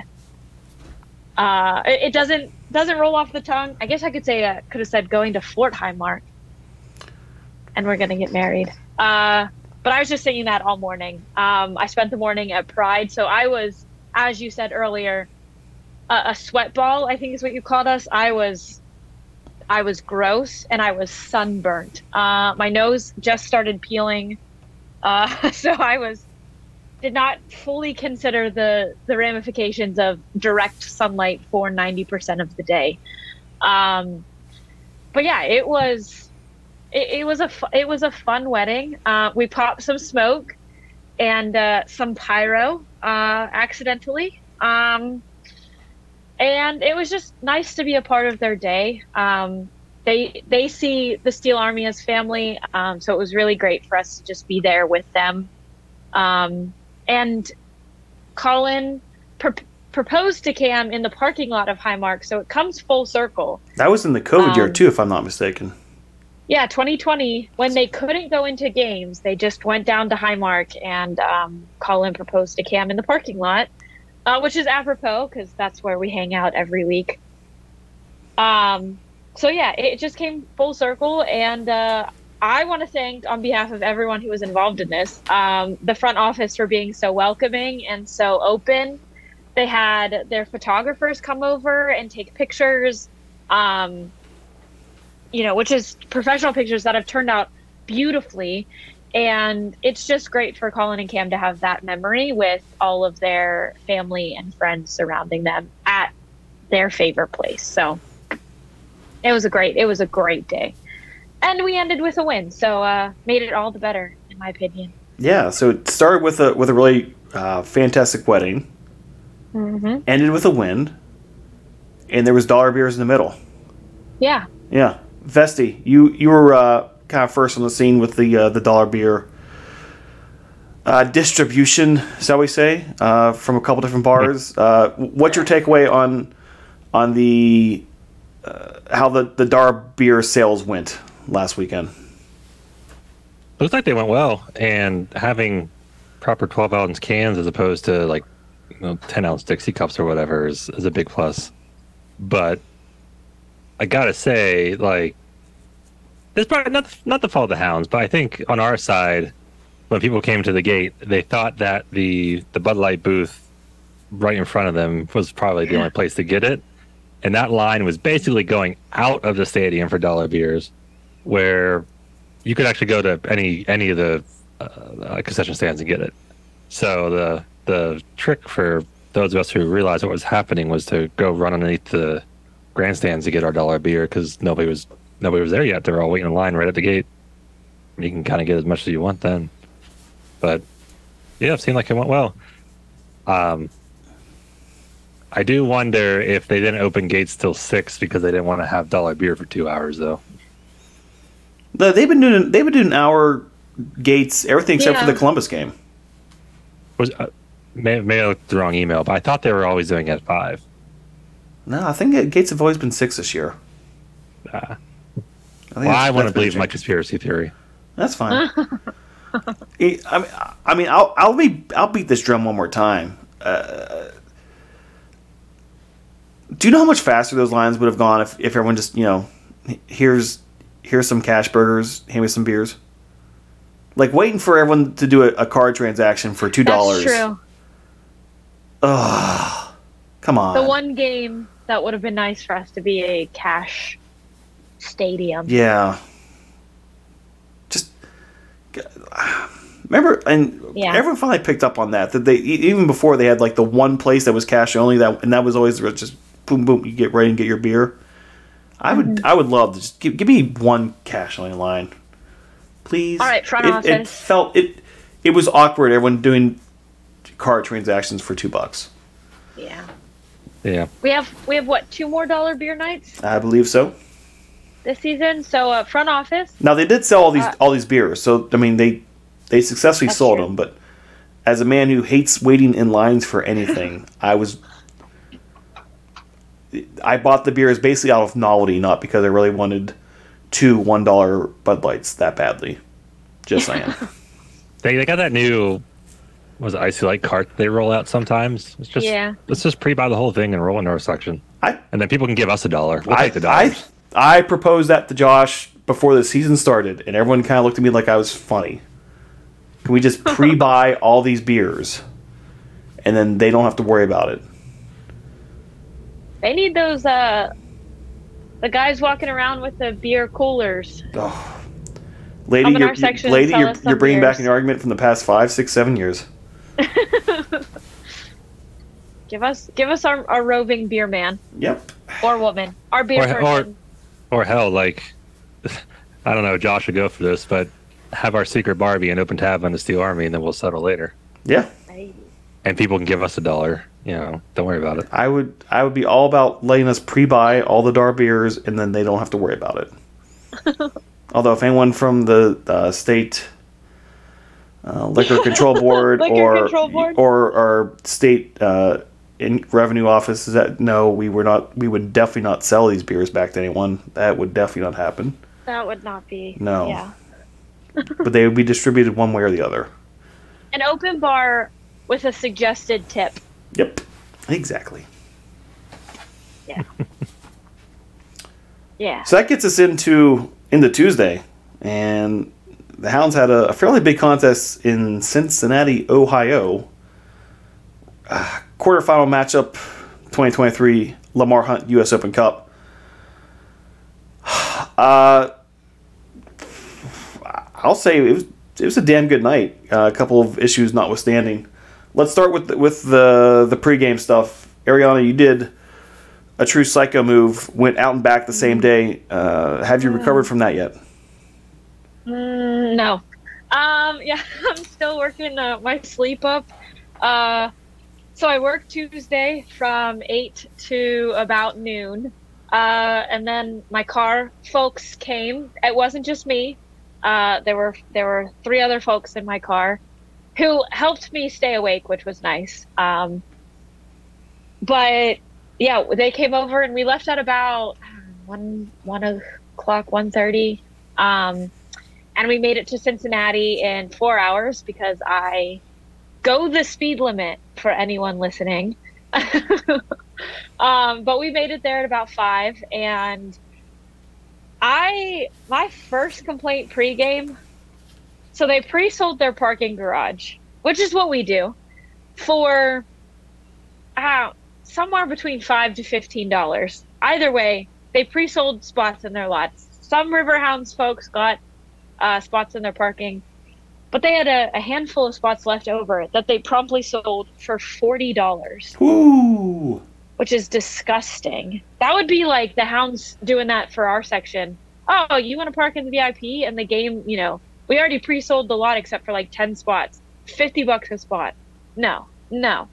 Speaker 3: Uh, it, it doesn't doesn't roll off the tongue. I guess I could say uh, could have said going to Fort Highmark, and we're gonna get married. Uh, but I was just singing that all morning. Um, I spent the morning at Pride, so I was, as you said earlier, a, a sweat ball. I think is what you called us. I was, I was gross and I was sunburnt. Uh, my nose just started peeling, uh, so I was did not fully consider the the ramifications of direct sunlight for 90% of the day um but yeah it was it, it was a it was a fun wedding uh we popped some smoke and uh some pyro uh accidentally um and it was just nice to be a part of their day um they they see the steel army as family um so it was really great for us to just be there with them um and Colin pr- proposed to Cam in the parking lot of Highmark, so it comes full circle.
Speaker 1: That was in the COVID year,
Speaker 3: Um,
Speaker 1: too, if I'm not mistaken.
Speaker 3: Yeah, 2020, when they couldn't go into games, they just went down to Highmark, and um, Colin proposed to Cam in the parking lot, uh, which is apropos because that's where we hang out every week. Um, so yeah, it just came full circle, and uh, I want to thank, on behalf of everyone who was involved in this, um, the front office for being so welcoming and so open. They had their photographers come over and take pictures, um, you know, which is professional pictures that have turned out beautifully. And it's just great for Colin and Cam to have that memory with all of their family and friends surrounding them at their favorite place. So it was a great, it was a great day and we ended with a win, so uh, made it all the better, in my opinion.
Speaker 1: Yeah, so it started with a with a really uh, fantastic wedding,
Speaker 3: Mm-hmm.
Speaker 1: ended with a win, and there was dollar beers in the middle.
Speaker 3: Yeah,
Speaker 1: Yeah, Vesty, you you were uh, kind of first on the scene with the uh, the dollar beer uh, distribution, shall we say, uh, from a couple different bars. Uh, what's your takeaway on on the uh, how the the dollar beer sales went last weekend?
Speaker 2: Looks like they went well, and having proper 12 ounce cans as opposed to like you know, 10 ounce Dixie cups or whatever is, is a big plus. But I gotta say, like, this probably not not the fault of the hounds, but I think on our side, when people came to the gate, they thought that the the Bud Light booth right in front of them was probably the only place to get it, and that line was basically going out of the stadium for dollar beers, where you could actually go to any any of the uh, concession stands and get it. So the the trick for those of us who realized what was happening was to go run underneath the grandstands to get our dollar beer because nobody was nobody was there yet. They were all waiting in line right at the gate. You can kind of get as much as you want then. But yeah, it seemed like it went well. Um, I do wonder if they didn't open gates till six because they didn't want to have dollar beer for two hours though.
Speaker 1: No, They've been doing they've been doing hour gates everything except for the Columbus game.
Speaker 2: Was uh, may may have looked the wrong email, but I thought they were always doing it at five.
Speaker 1: No, I think that gates have always been six this year.
Speaker 2: Uh,
Speaker 1: I think
Speaker 2: well, I want to believe my conspiracy theory.
Speaker 1: That's fine. I I mean, I mean, I'll I'll be I'll beat this drum one more time. Uh, do you know how much faster those lines would have gone if, if everyone just you know here's here's some cash burgers, hand me some beers. Like waiting for everyone to do a, a card transaction for two
Speaker 3: that's
Speaker 1: dollars.
Speaker 3: true.
Speaker 1: Ugh, come on.
Speaker 3: The one game that would have been nice for us to be a cash stadium.
Speaker 1: Yeah. Just Remember, and
Speaker 3: Yeah.
Speaker 1: everyone finally picked up on that. That they e- even before they had like the one place that was cash only that, and that was always just boom boom. You get ready and get your beer. I would
Speaker 3: Mm-hmm.
Speaker 1: I would love to just give, give me one cash only line, please.
Speaker 3: All right, front
Speaker 1: it, It felt it. It was awkward. Everyone doing card transactions for two bucks.
Speaker 3: Yeah.
Speaker 2: Yeah.
Speaker 3: We have we have what two more dollar beer nights
Speaker 1: I believe so.
Speaker 3: This season. So uh, front office.
Speaker 1: Now they did sell all these
Speaker 3: Uh,
Speaker 1: all these beers, so I mean they they successfully sold
Speaker 3: true.
Speaker 1: them. But as a man who hates waiting in lines for anything, I was I bought the beers basically out of novelty, not because I really wanted two one dollar Bud Lights that badly. Just saying.
Speaker 2: They, they got that new was it icy light cart they roll out sometimes. It's just
Speaker 3: Yeah.
Speaker 2: let's just pre-buy the whole thing and roll into our section,
Speaker 1: I
Speaker 2: and then people can give us a dollar. We'll
Speaker 1: I,
Speaker 2: take the
Speaker 1: I
Speaker 2: dollars.
Speaker 1: I proposed that to Josh before the season started, and everyone kind of looked at me like I was funny. Can we just pre-buy all these beers, and then they don't have to worry about it?
Speaker 3: They need those uh the guys walking around with the beer coolers.
Speaker 1: Oh. Lady,
Speaker 3: Come in
Speaker 1: you're,
Speaker 3: section
Speaker 1: lady, you're, you're bringing back an argument from the past five, six, seven years.
Speaker 3: Give us give us our, our roving beer man
Speaker 1: Yep.
Speaker 3: or woman. Our beer
Speaker 2: Or- or-
Speaker 3: person.
Speaker 2: Or hell, like I don't know, Josh would go for this, but have our secret Barbie and open tab on the Steel Army, and then we'll settle later.
Speaker 1: Yeah,
Speaker 2: And people can give us a dollar. You know, don't worry about it.
Speaker 1: I would. I would be all about letting us pre-buy all the dar beers, and then they don't have to worry about it. Although, if anyone from the uh, state uh, liquor control board
Speaker 3: Liquor
Speaker 1: or
Speaker 3: control board?
Speaker 1: or our state uh, in revenue office is that no, we were not. We would definitely not sell these beers back to anyone. That would definitely not happen.
Speaker 3: That would not be.
Speaker 1: No.
Speaker 3: Yeah.
Speaker 1: But they would be distributed one way or the other.
Speaker 3: An open bar with a suggested tip.
Speaker 1: Yep. Exactly.
Speaker 3: Yeah. yeah.
Speaker 1: So that gets us into into Tuesday, and the Hounds had a, a fairly big contest in Cincinnati, Ohio. Uh, quarterfinal matchup, 2023 Lamar Hunt U.S. Open Cup. Uh, I'll say it was it was a damn good night. Uh, a couple of issues notwithstanding. Let's start with the, with the the pregame stuff. Arianna, you did a true psycho move. Went out and back the same day. Uh, have you recovered from that yet?
Speaker 3: Mm, no. Um, yeah, I'm still working uh, my sleep up. Uh, so I worked Tuesday from 8 to about noon. Uh, and then my car folks came. It wasn't just me. Uh, there were there were three other folks in my car who helped me stay awake, which was nice. Um, but yeah, they came over and we left at about one one o'clock, one thirty. Um, and we made it to Cincinnati in four hours because I go the speed limit for anyone listening. um, but we made it there at about five, and I my first complaint pregame. So they pre-sold their parking garage, which is what we do, for uh, somewhere between five to fifteen dollars. Either way, they pre-sold spots in their lots. Some Riverhounds folks got uh, spots in their parking, but they had a, a handful of spots left over that they promptly sold for forty dollars,
Speaker 1: Woo!
Speaker 3: which is disgusting. That would be like the Hounds doing that for our section. Oh, you want to park in the VIP and the game? You know, we already pre-sold the lot except for like ten spots, fifty bucks a spot. No, no.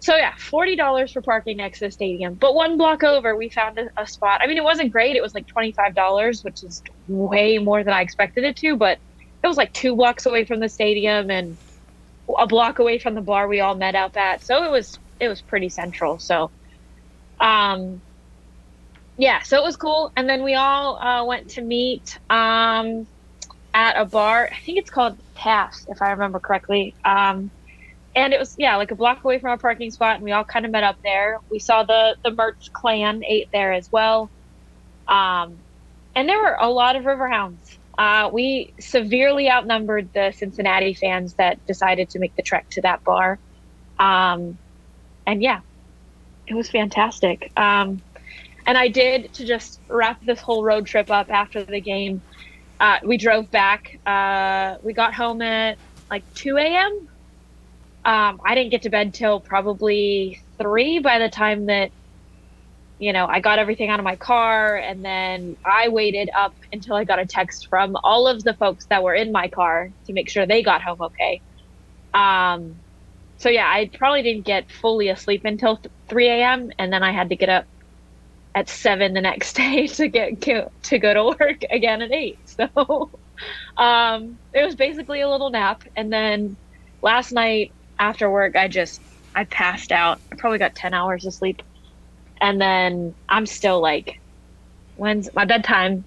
Speaker 3: So yeah, forty dollars for parking next to the stadium. But one block over, we found a, a spot. I mean, it wasn't great. It was like twenty five dollars, which is way more than I expected it to. But it was like two blocks away from the stadium and a block away from the bar we all met up at. So it was it was pretty central. So, um, yeah, so it was cool. And then we all uh, went to meet um, at a bar. I think it's called Taft, if I remember correctly. Um, and it was yeah like a block away from our parking spot and we all kind of met up there we saw the the Mertz clan ate there as well um and there were a lot of riverhounds uh we severely outnumbered the cincinnati fans that decided to make the trek to that bar um and yeah it was fantastic um and i did to just wrap this whole road trip up after the game uh, we drove back. Uh, we got home at like 2 a.m. Um, I didn't get to bed till probably three by the time that you know I got everything out of my car, and then I waited up until I got a text from all of the folks that were in my car to make sure they got home okay. Um, so yeah, I probably didn't get fully asleep until th- 3 a.m. and then I had to get up at seven the next day to get to go to work again at eight. So um, it was basically a little nap, and then last night after work, I just I passed out. I probably got 10 hours of sleep, and then I'm still like, when's my bedtime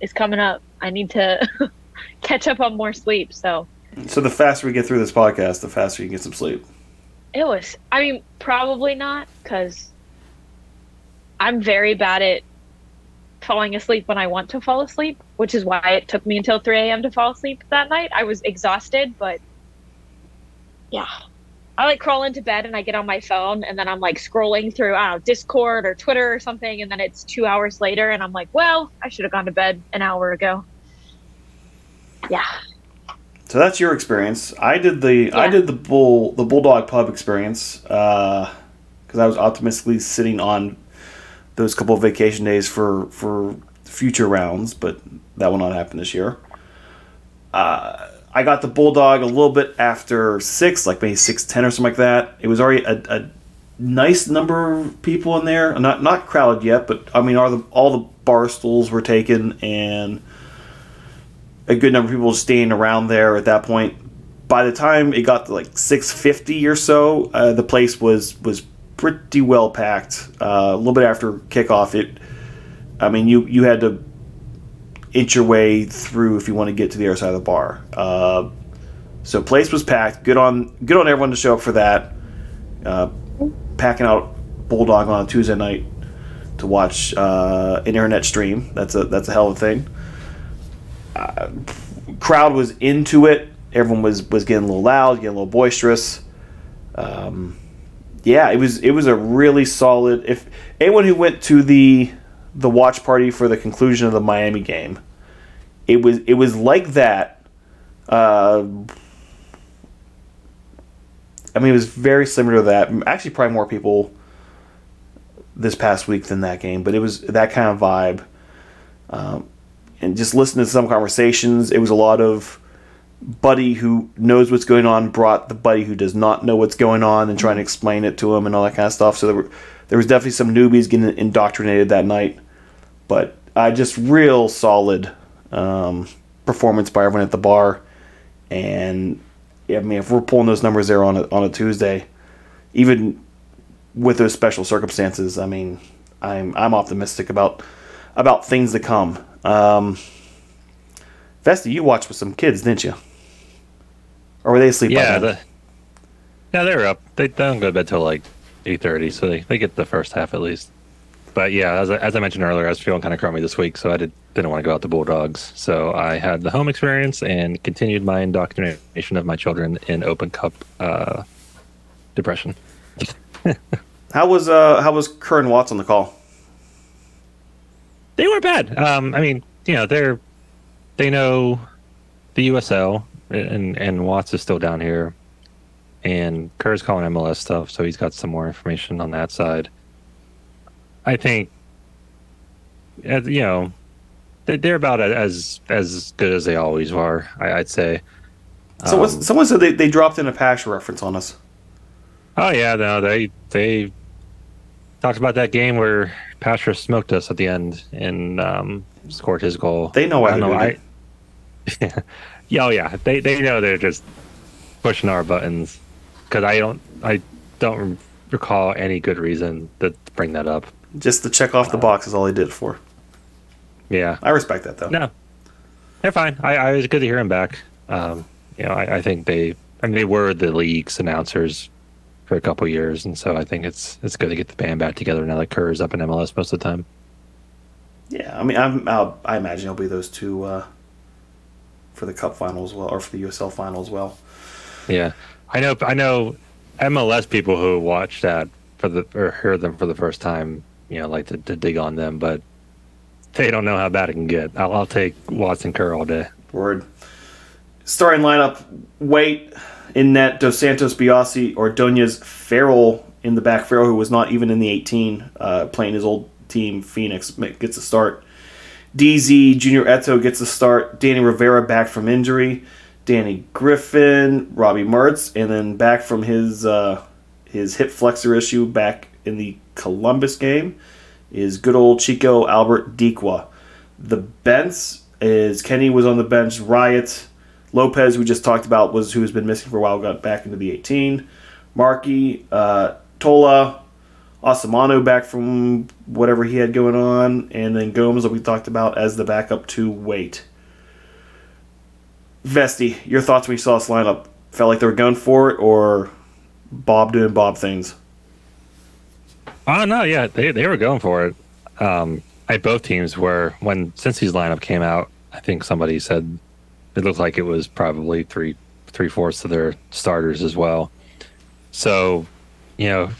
Speaker 3: is coming up? I need to catch up on more sleep. So
Speaker 1: So the faster we get through this podcast, the faster you can get some sleep.
Speaker 3: it was. I mean, probably not because I'm very bad at falling asleep when I want to fall asleep, which is why it took me until 3 a.m. to fall asleep that night. I was exhausted, but yeah. I like crawl into bed and I get on my phone and then I'm like scrolling through, know, Discord or Twitter or something. And then it's two hours later and I'm like, well, I should have gone to bed an hour ago. Yeah.
Speaker 1: So that's your experience. I did the I did the bull the bulldog pub experience because I was optimistically sitting on those couple of vacation days for for future rounds, but that will not happen this year. Uh, I got the bulldog a little bit after six, like maybe six ten or something like that. It was already a, a nice number of people in there, not not crowded yet, but I mean, all the all the bar stools were taken and a good number of people staying around there at that point. By the time it got to like six fifty or so, uh, the place was was pretty well packed. Uh, a little bit after kickoff, it. I mean, you you had to inch your way through if you want to get to the other side of the bar. Uh, so place was packed. Good on good on everyone to show up for that. Uh, packing out Bulldog on a Tuesday night to watch uh, an internet stream. That's a that's a hell of a thing crowd was into it. Everyone was was getting a little loud, getting a little boisterous. Um, yeah, it was it was a really solid. If anyone who went to the the watch party for the conclusion of the Miami game, it was it was like that. Uh, I mean, it was very similar to that. Actually, probably more people this past week than that game, but it was that kind of vibe. Um, and just listening to some conversations, it was a lot of buddy who knows what's going on brought the buddy who does not know what's going on and trying to explain it to him and all that kind of stuff. So there were there was definitely some newbies getting indoctrinated that night, but uh, just real solid um, performance by everyone at the bar. And I mean, if we're pulling those numbers there on a, on a Tuesday, even with those special circumstances, I mean, I'm I'm optimistic about about things to come. Um, Vesty, you watched with some kids, didn't you? Or were they asleep?
Speaker 2: Yeah, the, yeah, they were up. They, they don't go to bed till like eight thirty, so they, they get the first half at least. But yeah, as I, as I mentioned earlier, I was feeling kind of crummy this week, so I did, didn't want to go out to Bulldogs. So I had the home experience and continued my indoctrination of my children in open cup uh, depression.
Speaker 1: How was uh how was Kerr and Watts on the call?
Speaker 2: They weren't bad. Um, I mean, you know, they're they know the USL, and and Watts is still down here, and Kerr's calling MLS stuff, so he's got some more information on that side. I think, you know, they- they're about as as good as they always are. I, I'd say.
Speaker 1: So
Speaker 2: Um,
Speaker 1: someone said they, they dropped in a Pasha reference on us.
Speaker 2: Oh yeah, no, they they talked about that game where Pastor smoked us at the end and um, scored his goal.
Speaker 1: They know
Speaker 2: I know. I, yeah, oh yeah, they they know they're just pushing our buttons because I don't I don't recall any good reason to bring that up.
Speaker 1: Just to check off the box is all he did for.
Speaker 2: Yeah,
Speaker 1: I respect that though.
Speaker 2: no, they're fine. I, I was good to hear him back. Um, you know, I, I think they I mean they were the league's announcers for a couple years, and so I think it's it's good to get the band back together now that Kerr's up in MLS most of the time.
Speaker 1: Yeah, I mean, I'm, I'll, I imagine it'll be those two uh, for the Cup final as well, or for the USL final as well.
Speaker 2: Yeah, I know. I know MLS people who watch that for the or heard them for the first time. You know, like to, to dig on them, but they don't know how bad it can get. I'll, I'll take Watson Kerr all day.
Speaker 1: Word. Starting lineup: Waite in net, Dos Santos, Biasi, Ordonez, Farrell in the back. Farrell, who was not even in the 18, uh, playing his old team, Phoenix, gets a start. DZ, Junior Etou gets a start. Danny Rivera back from injury. Danny Griffin, Robbie Mertz, and then back from his uh, his hip flexor issue back in the Columbus game is good old Chico Albert Dikwa. The bench is Kenny was on the bench. Riot Lopez, we just talked about, was who has been missing for a while, got back into the 18. Markey, uh, Tola, Asamano back from whatever he had going on, and then Gomes that we talked about as the backup to Waite. Vesty, your thoughts when you saw this lineup? Felt like they were going for it, or Bob doing Bob things?
Speaker 2: Oh no, yeah, they they were going for it. Um, I both teams were when Cincy's lineup came out. I think somebody said it looked like it was probably three three fourths of their starters as well. So, you know,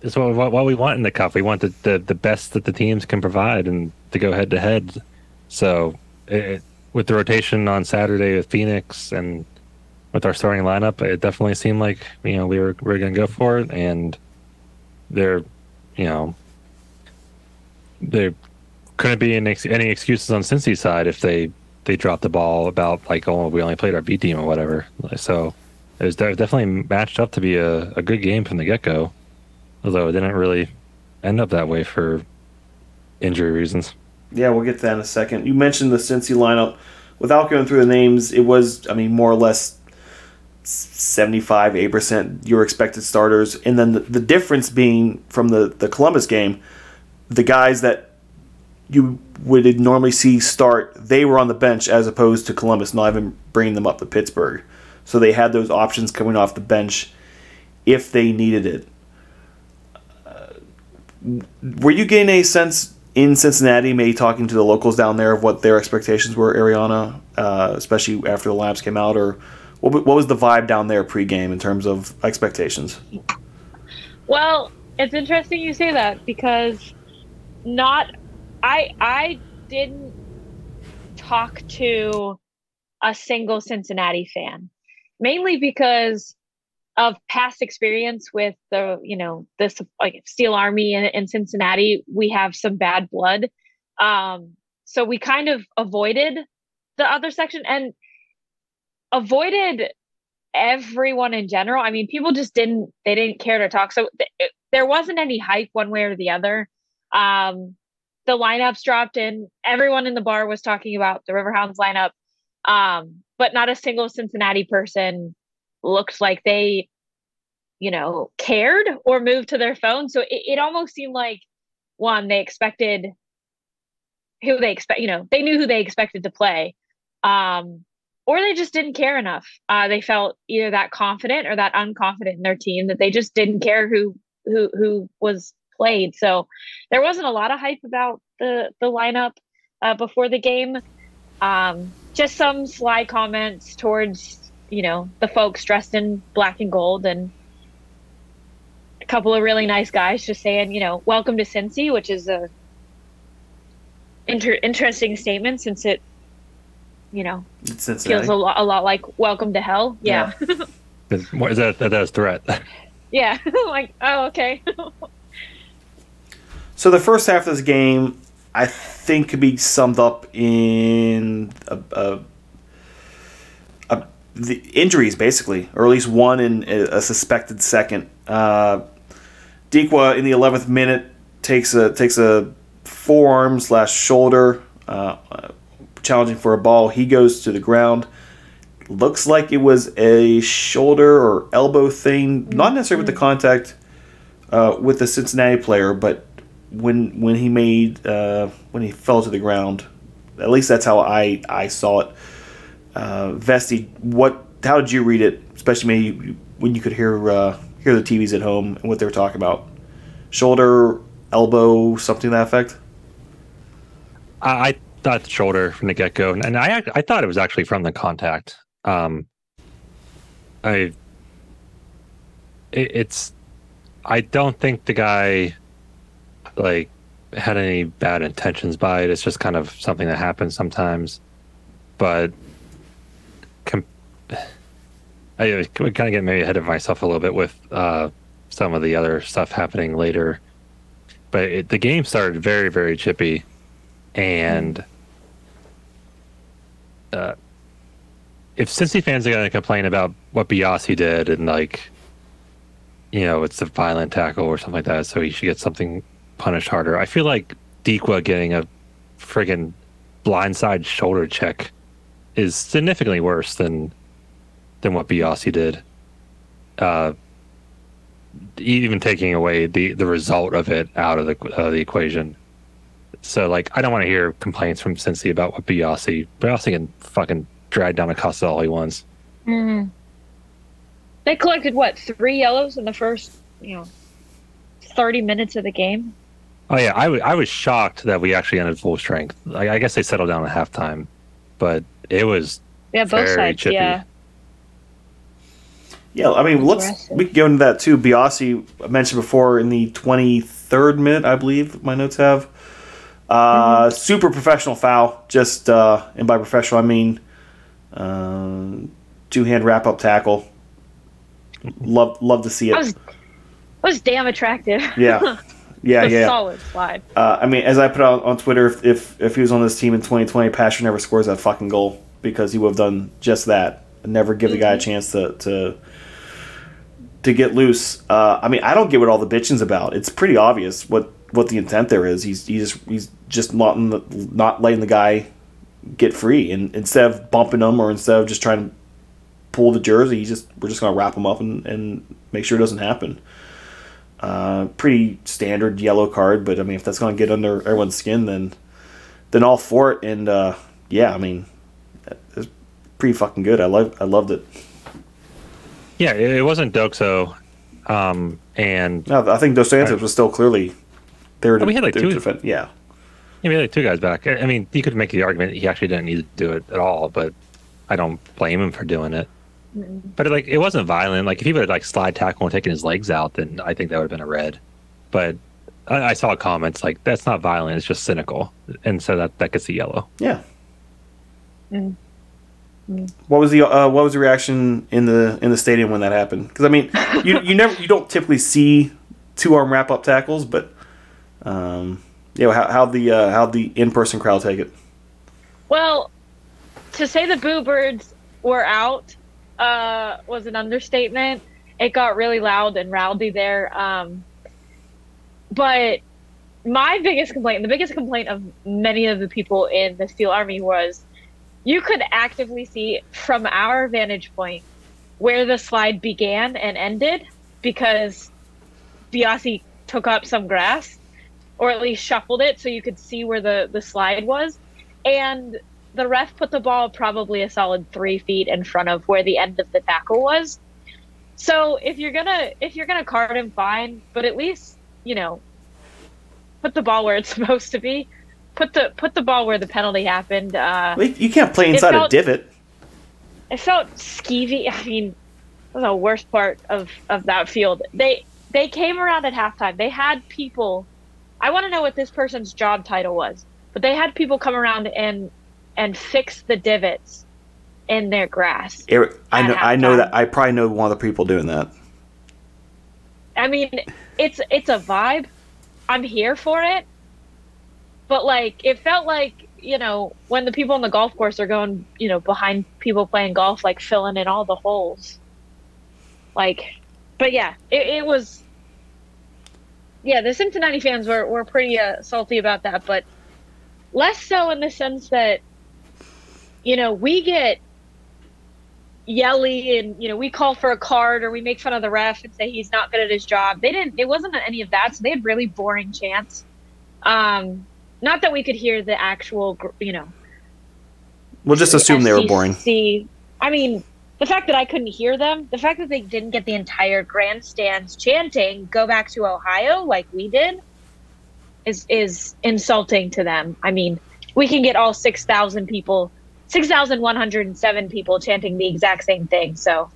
Speaker 2: it's what, what we want in the cup. We want the, the, the best that the teams can provide and to go head to head. So, it, with the rotation on Saturday with Phoenix and with our starting lineup, it definitely seemed like you know we were we are going to go for it, and there, you know, there couldn't be any, any excuses on Cincy's side if they they dropped the ball about like oh we only played our B team or whatever. So it was definitely matched up to be a, a good game from the get go, although it didn't really end up that way for injury reasons.
Speaker 1: Yeah, we'll get to that in a second. You mentioned the Cincy lineup. Without going through the names, it was, I mean, more or less 75, 8% your expected starters. And then the, the difference being from the, the Columbus game, the guys that you would normally see start, they were on the bench as opposed to Columbus not even bringing them up to Pittsburgh. So they had those options coming off the bench if they needed it. Uh, were you getting a sense in Cincinnati, maybe talking to the locals down there of what their expectations were, Arianna, uh, especially after the labs came out, or what, what was the vibe down there pregame in terms of expectations?
Speaker 3: Well, it's interesting you say that because not I I didn't talk to a single Cincinnati fan, mainly because of past experience with the you know this like steel army in, in cincinnati. We have some bad blood. Um so we kind of avoided the other section. And avoided everyone in general i mean people just didn't they didn't care to talk so th- it, there wasn't any hype one way or the other um the lineups dropped in everyone in the bar was talking about the riverhounds lineup um but not a single cincinnati person looked like they, you know, cared or moved to their phone. So it, it almost seemed like one, they expected who they expect, you know, they knew who they expected to play. Um, or they just didn't care enough. Uh, they felt either that confident or that unconfident in their team that they just didn't care who who who was played. So there wasn't a lot of hype about the the lineup uh, before the game. Um, just some sly comments towards you know, the folks dressed in black and gold and a couple of really nice guys just saying, you know, welcome to Cincy, which is a inter- interesting statement since it, you know, feels a lot, a lot like welcome to hell. Yeah. yeah.
Speaker 2: is that, that that is threat.
Speaker 3: yeah. like, oh, okay.
Speaker 1: so the first half of this game, I think could be summed up in a, a the injuries basically, or at least one in a suspected second. Uh, Dikwa in the 11th minute takes a takes a forearm slash shoulder, uh, challenging for a ball. He goes to the ground. Looks like it was a shoulder or elbow thing, not necessarily with the contact uh, with the Cincinnati player, but when when he made uh, when he fell to the ground. At least that's how I I saw it uh, Vesty, what? How did you read it? Especially maybe when you could hear uh, hear the TVs at home and what they were talking about. Shoulder, elbow, something to that effect.
Speaker 2: I, I thought the shoulder from the get go, and I I thought it was actually from the contact. Um, I it, it's I don't think the guy like had any bad intentions by it. It's just kind of something that happens sometimes. But com- I kind of get maybe ahead of myself a little bit with uh, some of the other stuff happening later. But it, the game started very, very chippy, and uh, if Cincy fans are going to complain about what Biasi did and like, you know, it's a violent tackle or something like that, so he should get something punished harder. I feel like Dikwa getting a friggin' blindside shoulder check is significantly worse than than what Biasi did. Uh, even taking away the the result of it out of the uh, the equation. So like, I don't want to hear complaints from Cincy about what Biasi. Biasi can fucking drag down a Acosta all he wants.
Speaker 3: Mm. They collected what three yellows in the first, you know, thirty minutes of the game.
Speaker 2: Oh yeah, I, w- I was shocked that we actually ended full strength. I, I guess they settled down at halftime, but it was
Speaker 3: Yeah, both
Speaker 2: Very
Speaker 3: sides.
Speaker 2: chippy.
Speaker 3: Yeah.
Speaker 1: Yeah, I mean, let's we can go into that too. Biasi mentioned before in the 23rd minute, I believe my notes have. Uh, Super professional foul. Just uh, and by professional, I mean uh, two hand wrap up tackle. Love love to see
Speaker 3: That
Speaker 1: it.
Speaker 3: was was damn attractive.
Speaker 1: Yeah, yeah, yeah.
Speaker 3: solid slide.
Speaker 1: Uh, I mean, as I put out on Twitter, if, if if he was on this team in 2020, Pasher never scores that fucking goal because he would have done just that. Never give the guy a chance to to to get loose. Uh, I mean, I don't get what all the bitching's about. It's pretty obvious what what the intent there is. He's he's just he's just not the, not letting the guy get free, and instead of bumping him or instead of just trying to pull the jersey, he's just we're just gonna wrap him up and, and make sure it doesn't happen. Uh, pretty standard yellow card, but I mean, if that's going to get under everyone's skin, then then all for it. And uh, yeah, I mean, it's pretty fucking good. I love I loved it.
Speaker 2: yeah, it, it wasn't DOGSO, um, and
Speaker 1: No, I think Dos Santos was still clearly there to,
Speaker 2: Oh, we had, like, two-
Speaker 1: to defend. Yeah,
Speaker 2: yeah, we had like two guys back. I I mean, you could make the argument he actually didn't need to do it at all, but I don't blame him for doing it. But like, it wasn't violent. Like, if he would have like slide tackle and taken his legs out, then I think that would have been a red. But I, I saw comments like that's not violent; it's just cynical, and so that that gets a yellow.
Speaker 1: yeah.
Speaker 3: Mm.
Speaker 1: What was the uh, what was the reaction in the in the stadium when that happened? Because I mean, you you never you don't typically see two arm wrap up tackles, but um, yeah, how how the uh, how the in person crowd take it?
Speaker 3: Well, to say the Boo Birds were out uh, was an understatement. It got really loud and rowdy there. Um, but my biggest complaint, the biggest complaint of many of the people in the Steel Army was you could actively see from our vantage point where the slide began and ended because Biasi took up some grass or at least shuffled it so you could see where the, the slide was. And the ref put the ball probably a solid three feet in front of where the end of the tackle was. So if you're gonna if you're gonna card him, fine, but at least you know put the ball where it's supposed to be. Put the put the ball where the penalty happened. Uh,
Speaker 1: you can't play inside a divot.
Speaker 3: it felt skeevy. I mean, the worst part of of that field. They they came around at halftime. They had people. I want to know what this person's job title was, but they had people come around and and fix the divots in their grass.
Speaker 1: Eric, I know I know that I probably know one of the people doing that.
Speaker 3: I mean, it's it's a vibe. I'm here for it. But like it felt like, you know, when the people on the golf course are going, you know, behind people playing golf like filling in all the holes. Like but yeah, it, it was yeah, the Cincinnati fans were, were pretty uh, salty about that, but less so in the sense that you know, we get yelly and you know we call for a card or we make fun of the ref and say he's not good at his job. They didn't it wasn't any of that so they had really boring chants. Um not that we could hear the actual you know
Speaker 1: We'll just assume they were boring.
Speaker 3: i mean the fact that i couldn't hear them the fact that they didn't get the entire grandstands chanting go back to ohio like we did is is insulting to them i mean we can get all 6000 people 6107 people chanting the exact same thing so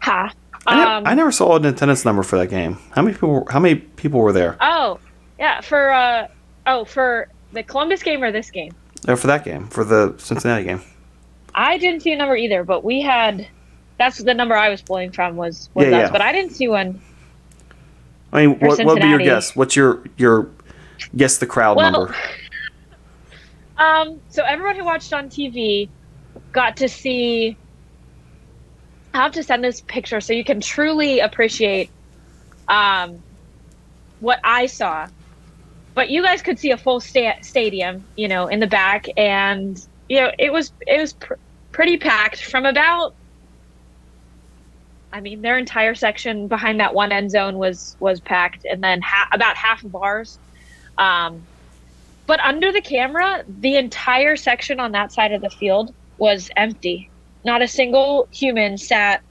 Speaker 3: ha
Speaker 1: I, ne-
Speaker 3: um,
Speaker 1: I never saw an attendance number for that game. How many people? How many people were there?
Speaker 3: Oh, Yeah, for uh oh, for the Columbus game or this game.
Speaker 1: No, for that game, for the Cincinnati game.
Speaker 3: I didn't see a number either, but we had. That's the number I was pulling from was was
Speaker 1: Yeah,
Speaker 3: us,
Speaker 1: yeah.
Speaker 3: but I didn't see one.
Speaker 1: I mean, what what would be your guess? What's your your guess the crowd
Speaker 3: Well,
Speaker 1: number?
Speaker 3: Um, so everyone who watched on TV got to see. I have to send this picture so you can truly appreciate um, what I saw. But you guys could see a full sta- stadium, you know, in the back, and you know it was it was pr- pretty packed from about. I mean, their entire section behind that one end zone was was packed, and then ha- about half of ours. Um, but under the camera, the entire section on that side of the field was empty. Not a single human sat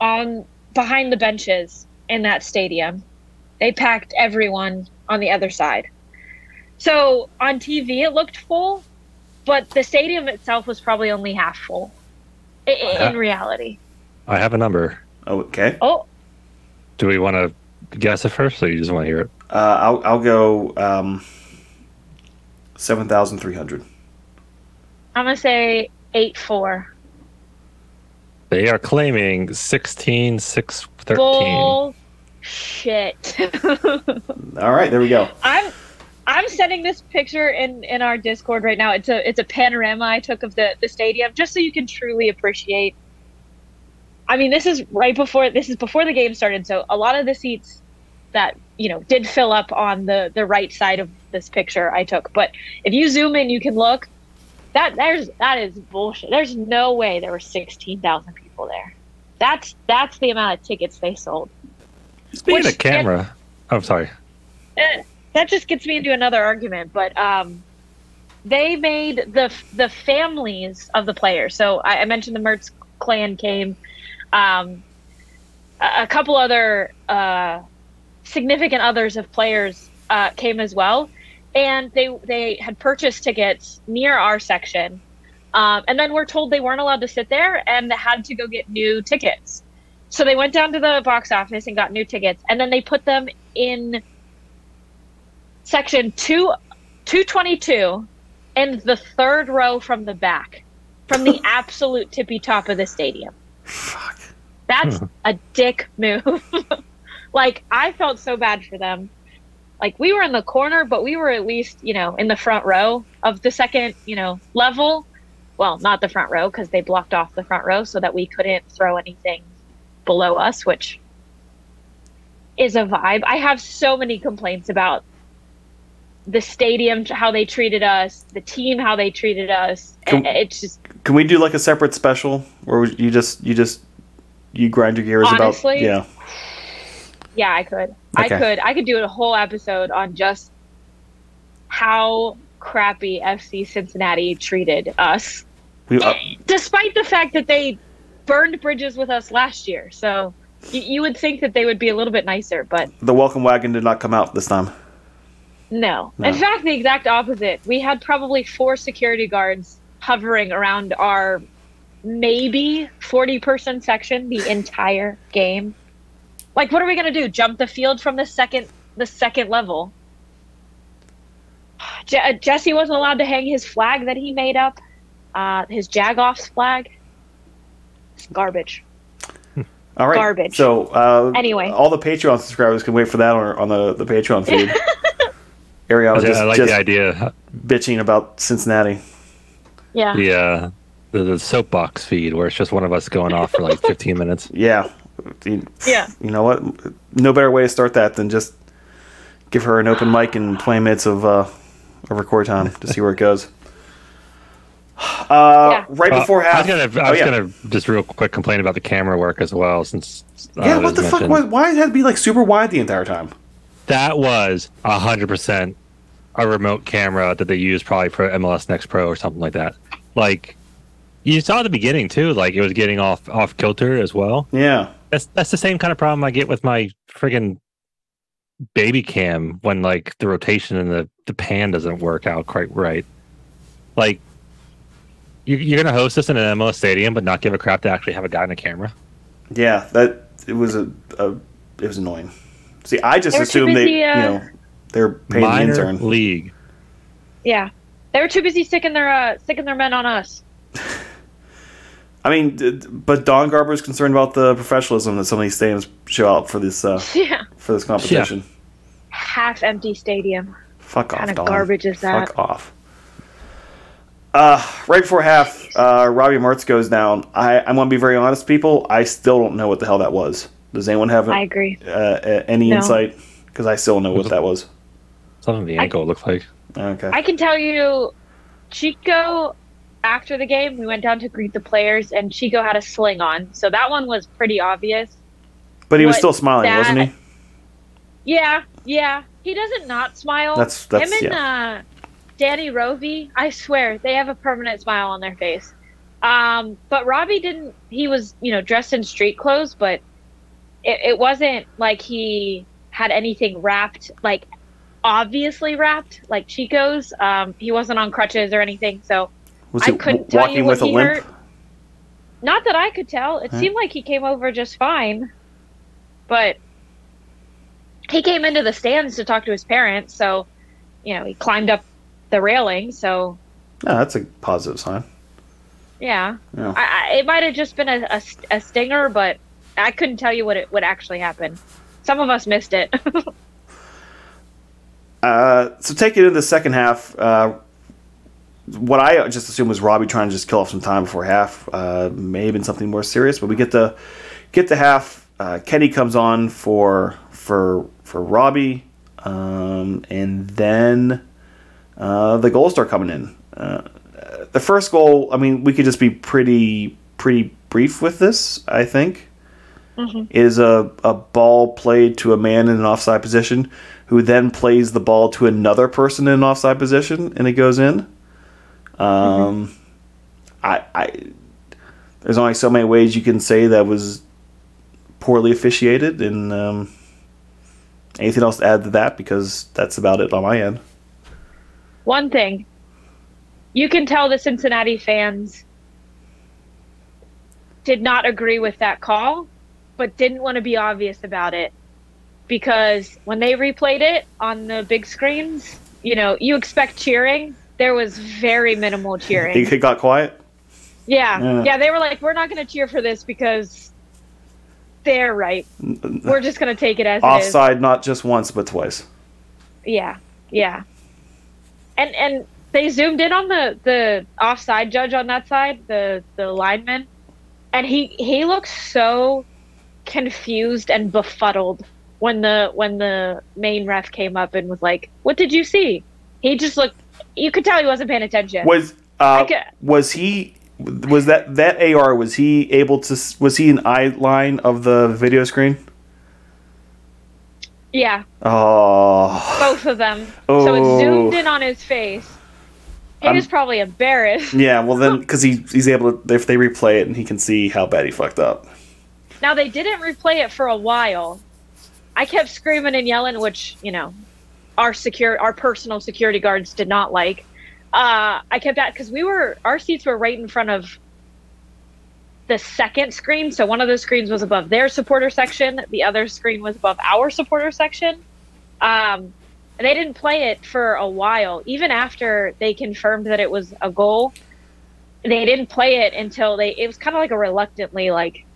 Speaker 3: on behind the benches in that stadium. They packed everyone on the other side. So on TV, it looked full, but the stadium itself was probably only half full. i- i-
Speaker 2: Yeah.
Speaker 3: In reality.
Speaker 2: I have a number.
Speaker 1: okay,
Speaker 3: Oh,
Speaker 2: Do we want to guess it first, or you just want to hear it?
Speaker 1: uh, I'll I'll go um, seven thousand three hundred.
Speaker 3: I'm gonna say eight four.
Speaker 2: They are claiming 16, 6, 13.
Speaker 3: Bull shit.
Speaker 1: All right, there we go.
Speaker 3: I'm I'm sending this picture in in our Discord right now. It's a it's a panorama I took of the the stadium just so you can truly appreciate. I mean, this is right before this is before the game started, so a lot of the seats that you know did fill up on the the right side of this picture I took. But if you zoom in, you can look. That there's that is bullshit. There's no way there were sixteen thousand people there. That's that's the amount of tickets they sold.
Speaker 2: Speaking
Speaker 3: Which-
Speaker 2: of camera, oh, sorry.
Speaker 3: Eh, that just gets me into another argument but um they made the the families of the players. So i, I mentioned the mertz clan came um a, couple other uh significant others of players uh came as well. And they they had purchased tickets near our section um, and then we're told they weren't allowed to sit there and had to go get new tickets. So they went down to the box office and got new tickets and then they put them in section two, 222 and the third row from the back from the absolute tippy top of the stadium.
Speaker 1: Fuck.
Speaker 3: that's hmm. a dick move. Like i felt so bad for them. Like we were in the corner but we were at least you know in the front row of the second you know level. Well not the front row because they blocked off the front row so that we couldn't throw anything below us which is a vibe. I have so many complaints about the stadium how they treated us the team how they treated us
Speaker 1: Can-
Speaker 3: it's just
Speaker 1: Can we do like a separate special where you just you just you grind your gears
Speaker 3: Honestly?
Speaker 1: about? Yeah.
Speaker 3: Yeah, I could. I could. I could do a whole episode on just how crappy FC Cincinnati treated us,
Speaker 1: We, uh,
Speaker 3: despite the fact that they burned bridges with us last year. So you, you would think that they would be a little bit nicer, but
Speaker 1: the welcome wagon did not come out this time.
Speaker 3: No.
Speaker 1: No.
Speaker 3: In fact, the exact opposite. We had probably four security guards hovering around our maybe 40 person section the entire game. Like what are we going to do? Jump the field from the second the second level? Je- Jesse wasn't allowed to hang his flag that he made up. Uh, his Jagoffs flag. It's garbage.
Speaker 1: All right.
Speaker 3: Garbage.
Speaker 1: So uh,
Speaker 3: Anyway.
Speaker 1: all the Patreon subscribers can wait for that on, on the, the Patreon feed. Arianna
Speaker 2: I,
Speaker 1: just,
Speaker 2: I like
Speaker 1: just
Speaker 2: the idea.
Speaker 1: bitching about Cincinnati.
Speaker 3: Yeah.
Speaker 2: The, uh, the the soapbox feed where it's just one of us going off for like 15 minutes.
Speaker 1: Yeah. You,
Speaker 3: Yeah.
Speaker 1: you know what? No better way to start that than just give her an open mic and 20 minutes of, uh, of record time to see where it goes. Uh,
Speaker 3: Yeah.
Speaker 1: Right
Speaker 2: Uh,
Speaker 1: before
Speaker 2: I
Speaker 1: half.
Speaker 2: was gonna, I
Speaker 1: oh,
Speaker 2: was
Speaker 1: yeah.
Speaker 2: gonna just real quick complain about the camera work as well, since uh,
Speaker 1: yeah, what
Speaker 2: was
Speaker 1: the fuck?
Speaker 2: mentioned.
Speaker 1: Why, why did it have to be like super wide the entire time?
Speaker 2: That was hundred percent a remote camera that they used probably for MLS Next Pro or something like that. Like you saw at the beginning too, like it was getting off off kilter as well.
Speaker 1: Yeah.
Speaker 2: That's that's the same kind of problem I get with my friggin' baby cam when like the rotation and the the pan doesn't work out quite right. Like you, you're gonna host this in an MLS stadium, but not give a crap to actually have a guy in a camera.
Speaker 1: Yeah, that it was a, a it was annoying. See, I just
Speaker 3: assume were too
Speaker 1: they, you
Speaker 3: uh,
Speaker 1: know, They're paying the intern.
Speaker 2: league.
Speaker 3: Yeah, they were too busy sticking their uh, sticking their men on us.
Speaker 1: I mean, d- d- but Don Garber is concerned about the professionalism that some of these stadiums show out for this uh,
Speaker 3: Yeah,
Speaker 1: for this competition.
Speaker 3: half empty stadium.
Speaker 1: Fuck off,
Speaker 3: Kind of
Speaker 1: Don.
Speaker 3: garbage is that?
Speaker 1: Fuck off. Uh, right before half, uh, Robbie Mertz goes down. I, I'm going to be very honest, people. I still don't know what the hell that was. Does anyone have
Speaker 3: I agree.
Speaker 1: uh, uh, any
Speaker 3: No.
Speaker 1: insight? Because I still don't know what that was.
Speaker 2: Something the ankle it looked like.
Speaker 1: Okay.
Speaker 3: I can tell you, Chico. After the game, we went down to greet the players, and Chico had a sling on, so that one was pretty obvious.
Speaker 1: but he was
Speaker 3: what
Speaker 1: still smiling,
Speaker 3: that-
Speaker 1: wasn't he?
Speaker 3: Yeah, yeah. He doesn't not smile.
Speaker 1: That's- that's-
Speaker 3: him and uh, Danny Rovey. I swear they have a permanent smile on their face. Um, but Robbie didn't. He was, you know, dressed in street clothes, but it, it wasn't like he had anything wrapped, like obviously wrapped, like Chico's. Um, he wasn't on crutches or anything, so
Speaker 1: Was
Speaker 3: I couldn't
Speaker 1: w-
Speaker 3: tell
Speaker 1: walking
Speaker 3: you
Speaker 1: with
Speaker 3: what
Speaker 1: a
Speaker 3: he
Speaker 1: limp?
Speaker 3: hurt. Not that I could tell. It seemed like he came over just fine. But he came into the stands to talk to his parents, so you know, he climbed up the railing, so
Speaker 1: Yeah, that's a positive sign.
Speaker 3: yeah.
Speaker 1: Yeah.
Speaker 3: I, I, it might have just been a, a, a stinger, but I couldn't tell you what it what actually happened. Some of us missed it.
Speaker 1: Uh, so take it into the second half. Uh, what I just assumed was Robbie trying to just kill off some time before half. Uh, may have been something more serious, but we get the get the half. Uh, Kenny comes on for for for Robbie, um, and then uh, the goals start coming in. Uh, the first goal, I mean, we could just be pretty pretty brief with this. I think is a, a ball played to a man in an offside position who then plays the ball to another person in an offside position and it goes in. Um, I, I there's only so many ways you can say that was poorly officiated and um, anything else to add to that because that's about it on my end.
Speaker 3: One thing, you can tell the Cincinnati fans did not agree with that call, but didn't want to be obvious about it because when they replayed it on the big screens, you know, you expect cheering. There was very minimal cheering.
Speaker 1: It got quiet.
Speaker 3: Yeah,
Speaker 1: Yeah.
Speaker 3: yeah, they were like, "We're not going to cheer for this because they're right. We're just going to take it as it is."
Speaker 1: Offside, not just once but twice.
Speaker 3: Yeah, yeah. And and they zoomed in on the the offside judge on that side, the the lineman, and he he looks so confused and befuddled when the when the main ref came up and was like, "What did you see?" He just looked. You could tell he wasn't paying attention.
Speaker 1: Was uh, was he was that that AR was he able to was he an eye line of the video screen?
Speaker 3: Yeah,
Speaker 1: Oh,
Speaker 3: both of them. So
Speaker 1: Oh.
Speaker 3: it zoomed in on his face. He
Speaker 1: I'm-
Speaker 3: was probably embarrassed.
Speaker 1: yeah. Well, then because he he's able to if they replay it and he can see how bad he fucked up.
Speaker 3: Now they didn't replay it for a while. I kept screaming and yelling, which you know, our secure, our personal security guards did not like. Uh, I kept at because we were our seats were right in front of the second screen. So one of the screens was above their supporter section, the other screen was above our supporter section. Um, and they didn't play it for a while, even after they confirmed that it was a goal. They didn't play it until they. It was kind of like a reluctantly like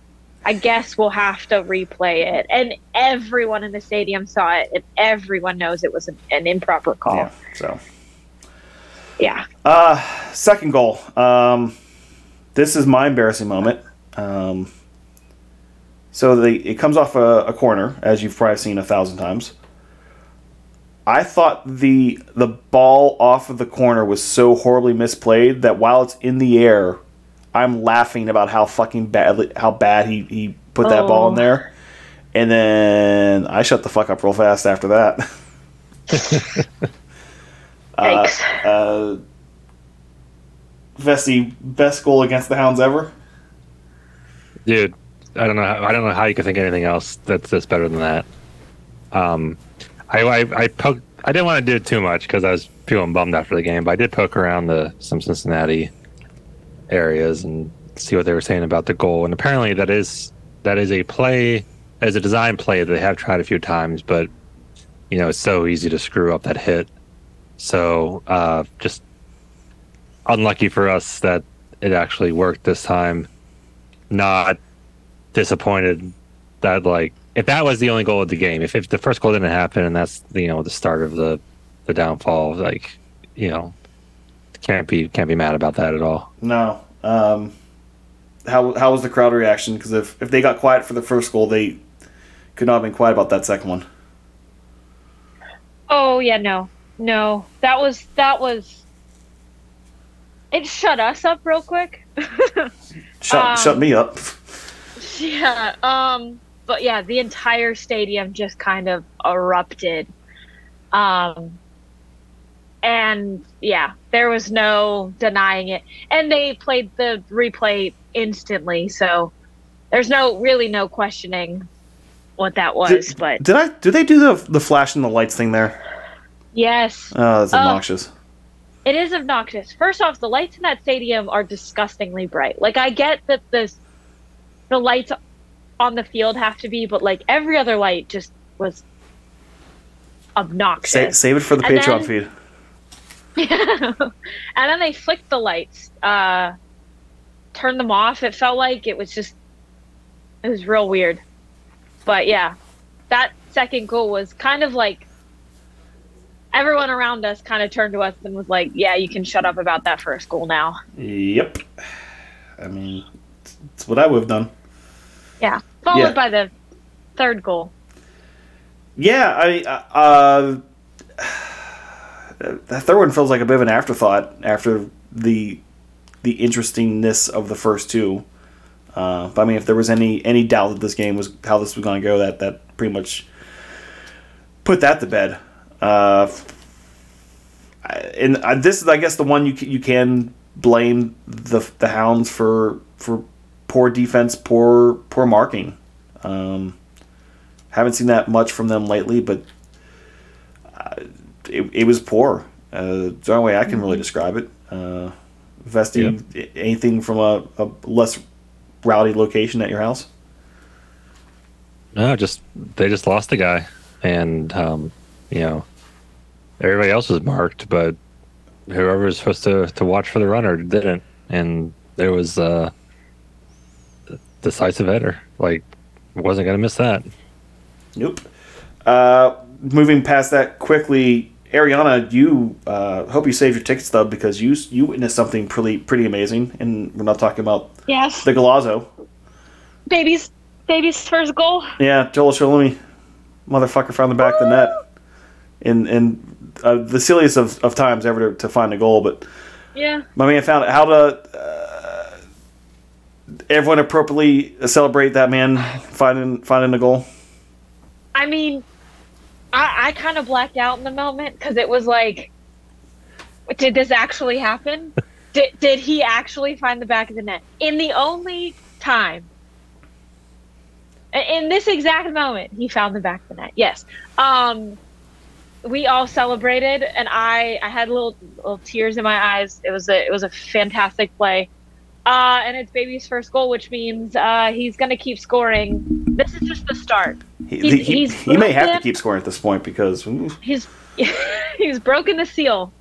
Speaker 3: I guess we'll have to replay it. And everyone in the stadium saw it, and everyone knows it was an, an improper call.
Speaker 1: Yeah. So
Speaker 3: Yeah.
Speaker 1: uh, second goal. Um, this is my embarrassing moment. Um, so the it comes off a, a corner, as you've probably seen a thousand times. I thought the the ball off of the corner was so horribly misplayed that while it's in the air, I'm laughing about how fucking badly how bad he, he put that ball in
Speaker 3: Oh.
Speaker 1: there. And then I shut the fuck up real fast after that.
Speaker 3: Yikes.
Speaker 1: Uh, Vesty, best goal against the Hounds ever.
Speaker 2: dude. I don't know. How, I don't know how you could think anything else that's that's better than that. Um, I I, I poked. I didn't want to do it too much because I was feeling bummed after the game, but I did poke around the some Cincinnati areas and see what they were saying about the goal. And apparently, that is that is a play, as a design play that they have tried a few times, but you know, it's so easy to screw up that hit. So uh, just unlucky for us that it actually worked this time. Not disappointed that like if that was the only goal of the game, if, if the first goal didn't happen and that's you know the start of the the downfall, like you know can't be can't be mad about that at all.
Speaker 1: No. Um, how how was the crowd reaction? Because if if they got quiet for the first goal, they could not have been quiet about that second one.
Speaker 3: Oh yeah, no, no. That was that was. It shut us up real quick.
Speaker 1: Shut
Speaker 3: Um,
Speaker 1: shut me up.
Speaker 3: yeah. Um. But yeah, the entire stadium just kind of erupted. Um. And yeah, there was no denying it. And they played the replay instantly, so there's no really no questioning what that was.
Speaker 1: Did,
Speaker 3: but
Speaker 1: did I? Do they do the the flash and the lights thing there?
Speaker 3: yes,
Speaker 1: Oh, that's
Speaker 3: Uh,
Speaker 1: obnoxious.
Speaker 3: It is obnoxious. First off, the lights in that stadium are disgustingly bright. Like I get that this the lights on the field have to be, but like every other light just was
Speaker 1: Sa-
Speaker 3: obnoxious.
Speaker 1: save it for the
Speaker 3: And
Speaker 1: Patreon
Speaker 3: then-
Speaker 1: feed.
Speaker 3: and then they flicked the lights, uh turned them off. It felt like it was just it was real weird. But yeah, that second goal was kind of like everyone around us kind of turned to us and was like, "Yeah, you can shut up about that first goal now."
Speaker 1: Yep. I mean, it's, what I would have done.
Speaker 3: Yeah, followed
Speaker 1: Yeah.
Speaker 3: by the third goal.
Speaker 1: Yeah, I uh, that third one feels like a bit of an afterthought after the the interestingness of the first two. Uh, but I mean, if there was any any doubt that this game was how this was going to go, that that pretty much put that to bed. Uh, and uh, this is, I guess, the one you you can blame the the Hounds for for poor defense, poor poor marking. Um, haven't seen that much from them lately, but uh, it, it was poor. Uh, the only way I can really describe it. Uh, Vesty, a- anything from a, a less rowdy location at your house?
Speaker 2: No, just they just lost the guy, and um, you know everybody else was marked, but whoever was supposed to to watch for the runner didn't, and there was uh, a decisive header. Like wasn't gonna miss that.
Speaker 1: Nope. Uh, moving past that quickly, Arianna, you uh, hope you saved your ticket stub because you you witnessed something pretty pretty amazing, and we're not talking about
Speaker 3: Yes,
Speaker 1: the golazo.
Speaker 3: baby's baby's first goal.
Speaker 1: Yeah, Joel Shalhoub, motherfucker found the back of the net, in in uh, the silliest of, of times ever to, to find a goal. But
Speaker 3: Yeah,
Speaker 1: my man found it. How to uh, everyone appropriately celebrate that man finding finding a goal.
Speaker 3: I mean, I I kind of blacked out in the moment because it was like, did this actually happen? did did he actually find the back of the net in the only time? In this exact moment, he found the back of the net. Yes. Um, we all celebrated, and I I had little little tears in my eyes. It was a it was a fantastic play. Uh, and it's baby's first goal, which means uh, he's going to keep scoring. This is just the start.
Speaker 1: He,
Speaker 3: He's-
Speaker 1: he,
Speaker 3: he's
Speaker 1: he may have to keep scoring at this point because ooh,
Speaker 3: he's he's broken the seal.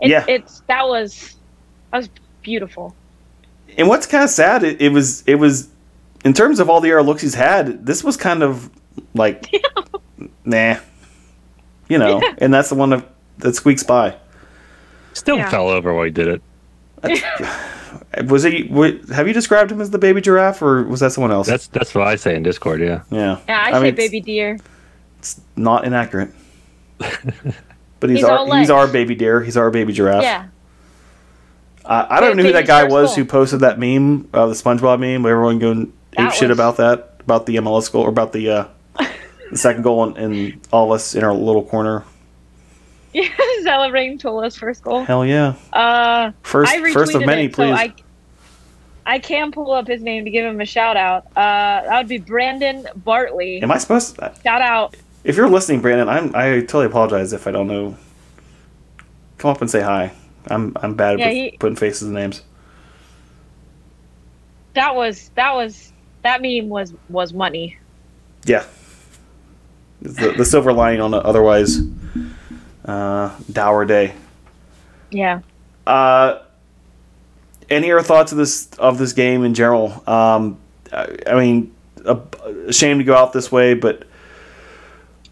Speaker 3: It,
Speaker 1: Yeah.
Speaker 3: it's that was that was beautiful.
Speaker 1: and what's kind of sad, it, it was it was in terms of all the air looks he's had. This was kind of like nah, you know, and that's the one that, that squeaks by.
Speaker 2: Still
Speaker 3: Yeah.
Speaker 2: fell over while he did it.
Speaker 1: Was he? wa- Have you described him as the baby giraffe, or was that someone else?
Speaker 2: That's that's what I say in Discord. Yeah.
Speaker 1: yeah.
Speaker 3: Yeah, I,
Speaker 1: I
Speaker 3: say
Speaker 1: mean,
Speaker 3: baby deer.
Speaker 1: It's not inaccurate. But he's,
Speaker 3: He's
Speaker 1: our he's our baby deer. He's our baby giraffe.
Speaker 3: Yeah,
Speaker 1: Uh, I don't
Speaker 3: Ba-
Speaker 1: know who that guy was
Speaker 3: goal.
Speaker 1: who posted that meme, uh, the SpongeBob meme, where everyone going ape
Speaker 3: That
Speaker 1: shit about that, about the MLS goal or about the uh, the second goal, and, and all of us in our little corner.
Speaker 3: celebrating Tola's first goal.
Speaker 1: Hell yeah!
Speaker 3: Uh,
Speaker 1: First,
Speaker 3: I
Speaker 1: first of many,
Speaker 3: it,
Speaker 1: please.
Speaker 3: So I, I can pull up his name to give him a shout out. Uh, that would be Brandon Bartley.
Speaker 1: Am I supposed? To,
Speaker 3: Shout out.
Speaker 1: if you're listening, Brandon, I'm I totally apologize if I don't know. Come up and say hi. I'm I'm bad
Speaker 3: Yeah,
Speaker 1: at
Speaker 3: he-
Speaker 1: putting faces and names.
Speaker 3: That was that was that meme was was money.
Speaker 1: Yeah. the, the silver lining on an otherwise uh, dour day.
Speaker 3: Yeah.
Speaker 1: Uh, any other thoughts of this of this game in general? Um, I, I mean, a, a shame to go out this way, but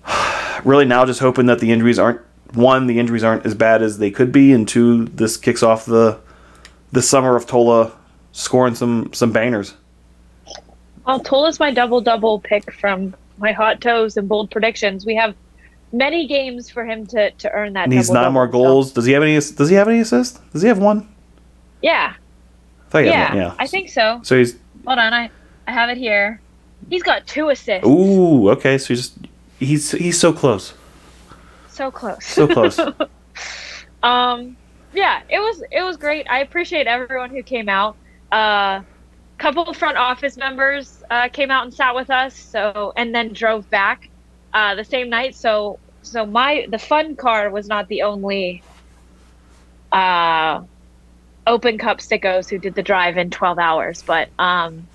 Speaker 1: really now just hoping that the injuries aren't one, the injuries aren't as bad as they could be, and two, this kicks off the the summer of Tola scoring some some bangers.
Speaker 3: Well, Tola's my double double pick from my hot toes and bold predictions. We have many games for him to, to earn that.
Speaker 1: He's nine more goals. Does he have any? Does he have any assists? Does he have one?
Speaker 3: Yeah,
Speaker 1: I thought he had
Speaker 3: yeah,
Speaker 1: one. Yeah.
Speaker 3: I think so.
Speaker 1: So he's
Speaker 3: Hold on, I I have it here. He's got two assists.
Speaker 1: ooh okay. So he's just he's he's so close,
Speaker 3: So close.
Speaker 1: so close.
Speaker 3: Um, yeah, it was it was great. I appreciate everyone who came out. A uh, couple of front office members uh, came out and sat with us. So and then drove back uh, the same night. So so my the fun car was not the only uh, open cup stickos who did the drive in 12 hours, but um,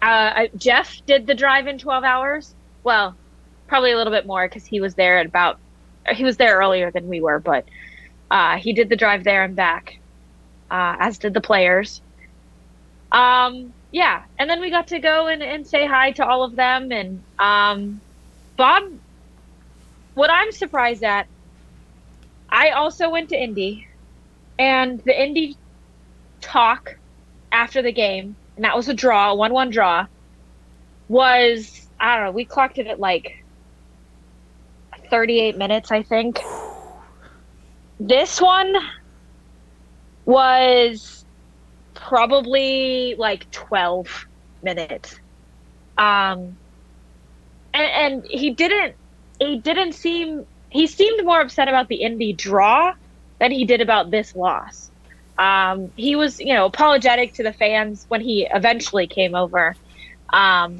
Speaker 3: uh, Jeff did the drive in 12 hours. Well, probably a little bit more because he was there at about he was there earlier than we were, but uh, he did the drive there and back, uh, as did the players. Um, yeah, and then we got to go and, and say hi to all of them. And um, Bob, what I'm surprised at, I also went to Indy, and the Indy talk after the game, and that was a draw, one-one draw, was I don't know. We clocked it at like 38 minutes, I think. This one was probably like 12 minutes. Um and, and he didn't he didn't seem he seemed more upset about the Indy draw than he did about this loss. Um, he was, you know, apologetic to the fans when he eventually came over. Um,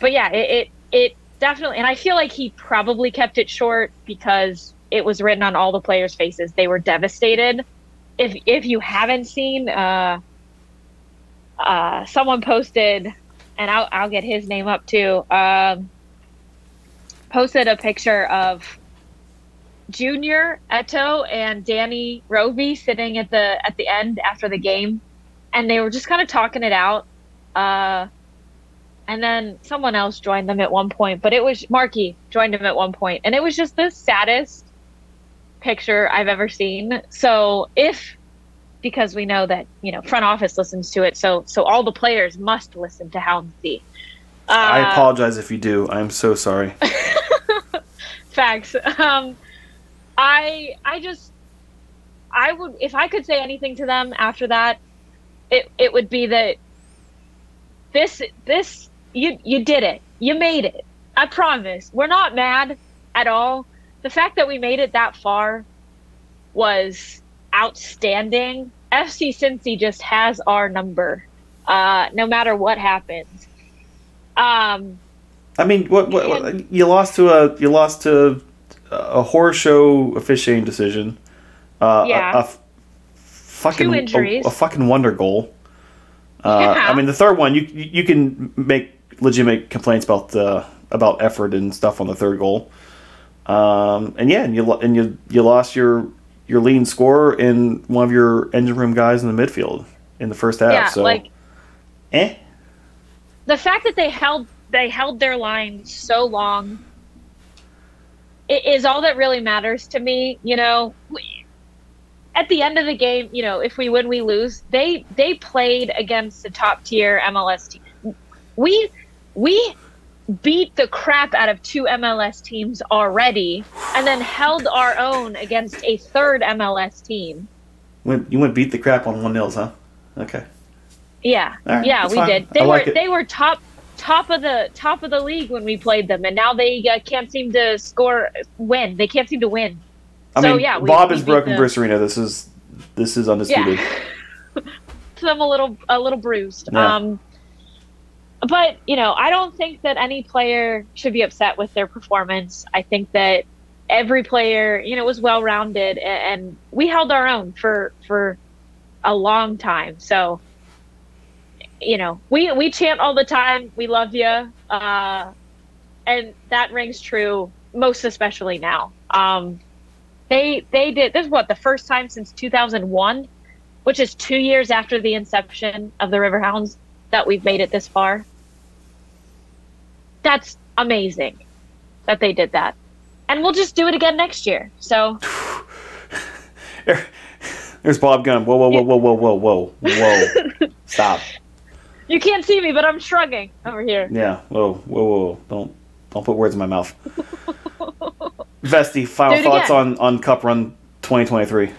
Speaker 3: but yeah, it, it it definitely, and I feel like he probably kept it short because it was written on all the players' faces. They were devastated. If if you haven't seen, uh, uh, someone posted, and I'll I'll get his name up too. Um, posted a picture of Junior Etou and Danny Roby sitting at the at the end after the game, and they were just kind of talking it out. Uh, and then someone else joined them at one point, but it was Marky joined him at one point, and it was just the saddest picture I've ever seen. So if because we know that you know front office listens to it, so so all the players must listen to Houndsy. Uh,
Speaker 1: I apologize if you do. I'm so sorry.
Speaker 3: facts. Um, I I just I would if I could say anything to them after that, it it would be that this this you you did it. You made it. I promise. We're not mad at all. The fact that we made it that far was outstanding. FC Cincy just has our number, uh, no matter what happens. Um,
Speaker 1: I mean, what, what, what you lost to a you lost to a horror show officiating decision. Uh,
Speaker 3: Yeah.
Speaker 1: a, a f- fucking
Speaker 3: Two
Speaker 1: a-
Speaker 3: injuries.
Speaker 1: A, fucking wonder goal. Uh,
Speaker 3: Yeah.
Speaker 1: I mean, the third one you you can make legitimate complaints about uh, about effort and stuff on the third goal. Um, and yeah, and you and you you lost your your leading scorer and one of your engine room guys in the midfield in the first half.
Speaker 3: yeah,
Speaker 1: so
Speaker 3: like
Speaker 1: eh.
Speaker 3: The fact that they held they held their line so long is all that really matters to me. You know, at the end of the game, you know, if we win, we lose. They they played against the top tier MLS team. We we beat the crap out of two MLS teams already, and then held our own against a third MLS team.
Speaker 1: Went, you went beat the crap on one nils, huh? Okay.
Speaker 3: Yeah,
Speaker 1: right,
Speaker 3: yeah, we
Speaker 1: fine.
Speaker 3: did. They
Speaker 1: I
Speaker 3: were
Speaker 1: like
Speaker 3: they were top top of the top of the league when we played them, and now they uh, can't seem to score win. They can't seem to win.
Speaker 1: I
Speaker 3: so
Speaker 1: mean,
Speaker 3: yeah, we,
Speaker 1: Bob
Speaker 3: we
Speaker 1: is broken. Bruce Arena. This is this is undisputed.
Speaker 3: Yeah, them a little a little bruised.
Speaker 1: Yeah.
Speaker 3: Um, but you know, I don't think that any player should be upset with their performance. I think that every player, you know, was well rounded, and, and we held our own for for a long time. So, you know, we we chant all the time. We love you. Uh, and that rings true most especially now. Um, they they did this is what the first time since 2001, which is two years after the inception of the Riverhounds that we've made it this far. That's amazing that they did that, and we'll just do it again next year. So
Speaker 1: There's Bob Gunn. Whoa, whoa, whoa, whoa, whoa, whoa, whoa, whoa. Stop.
Speaker 3: You can't see me, but I'm shrugging over here.
Speaker 1: Yeah. Whoa, whoa, whoa. Don't don't put words in my mouth. Vesty, final thoughts
Speaker 3: again.
Speaker 1: on on Cup Run 2023.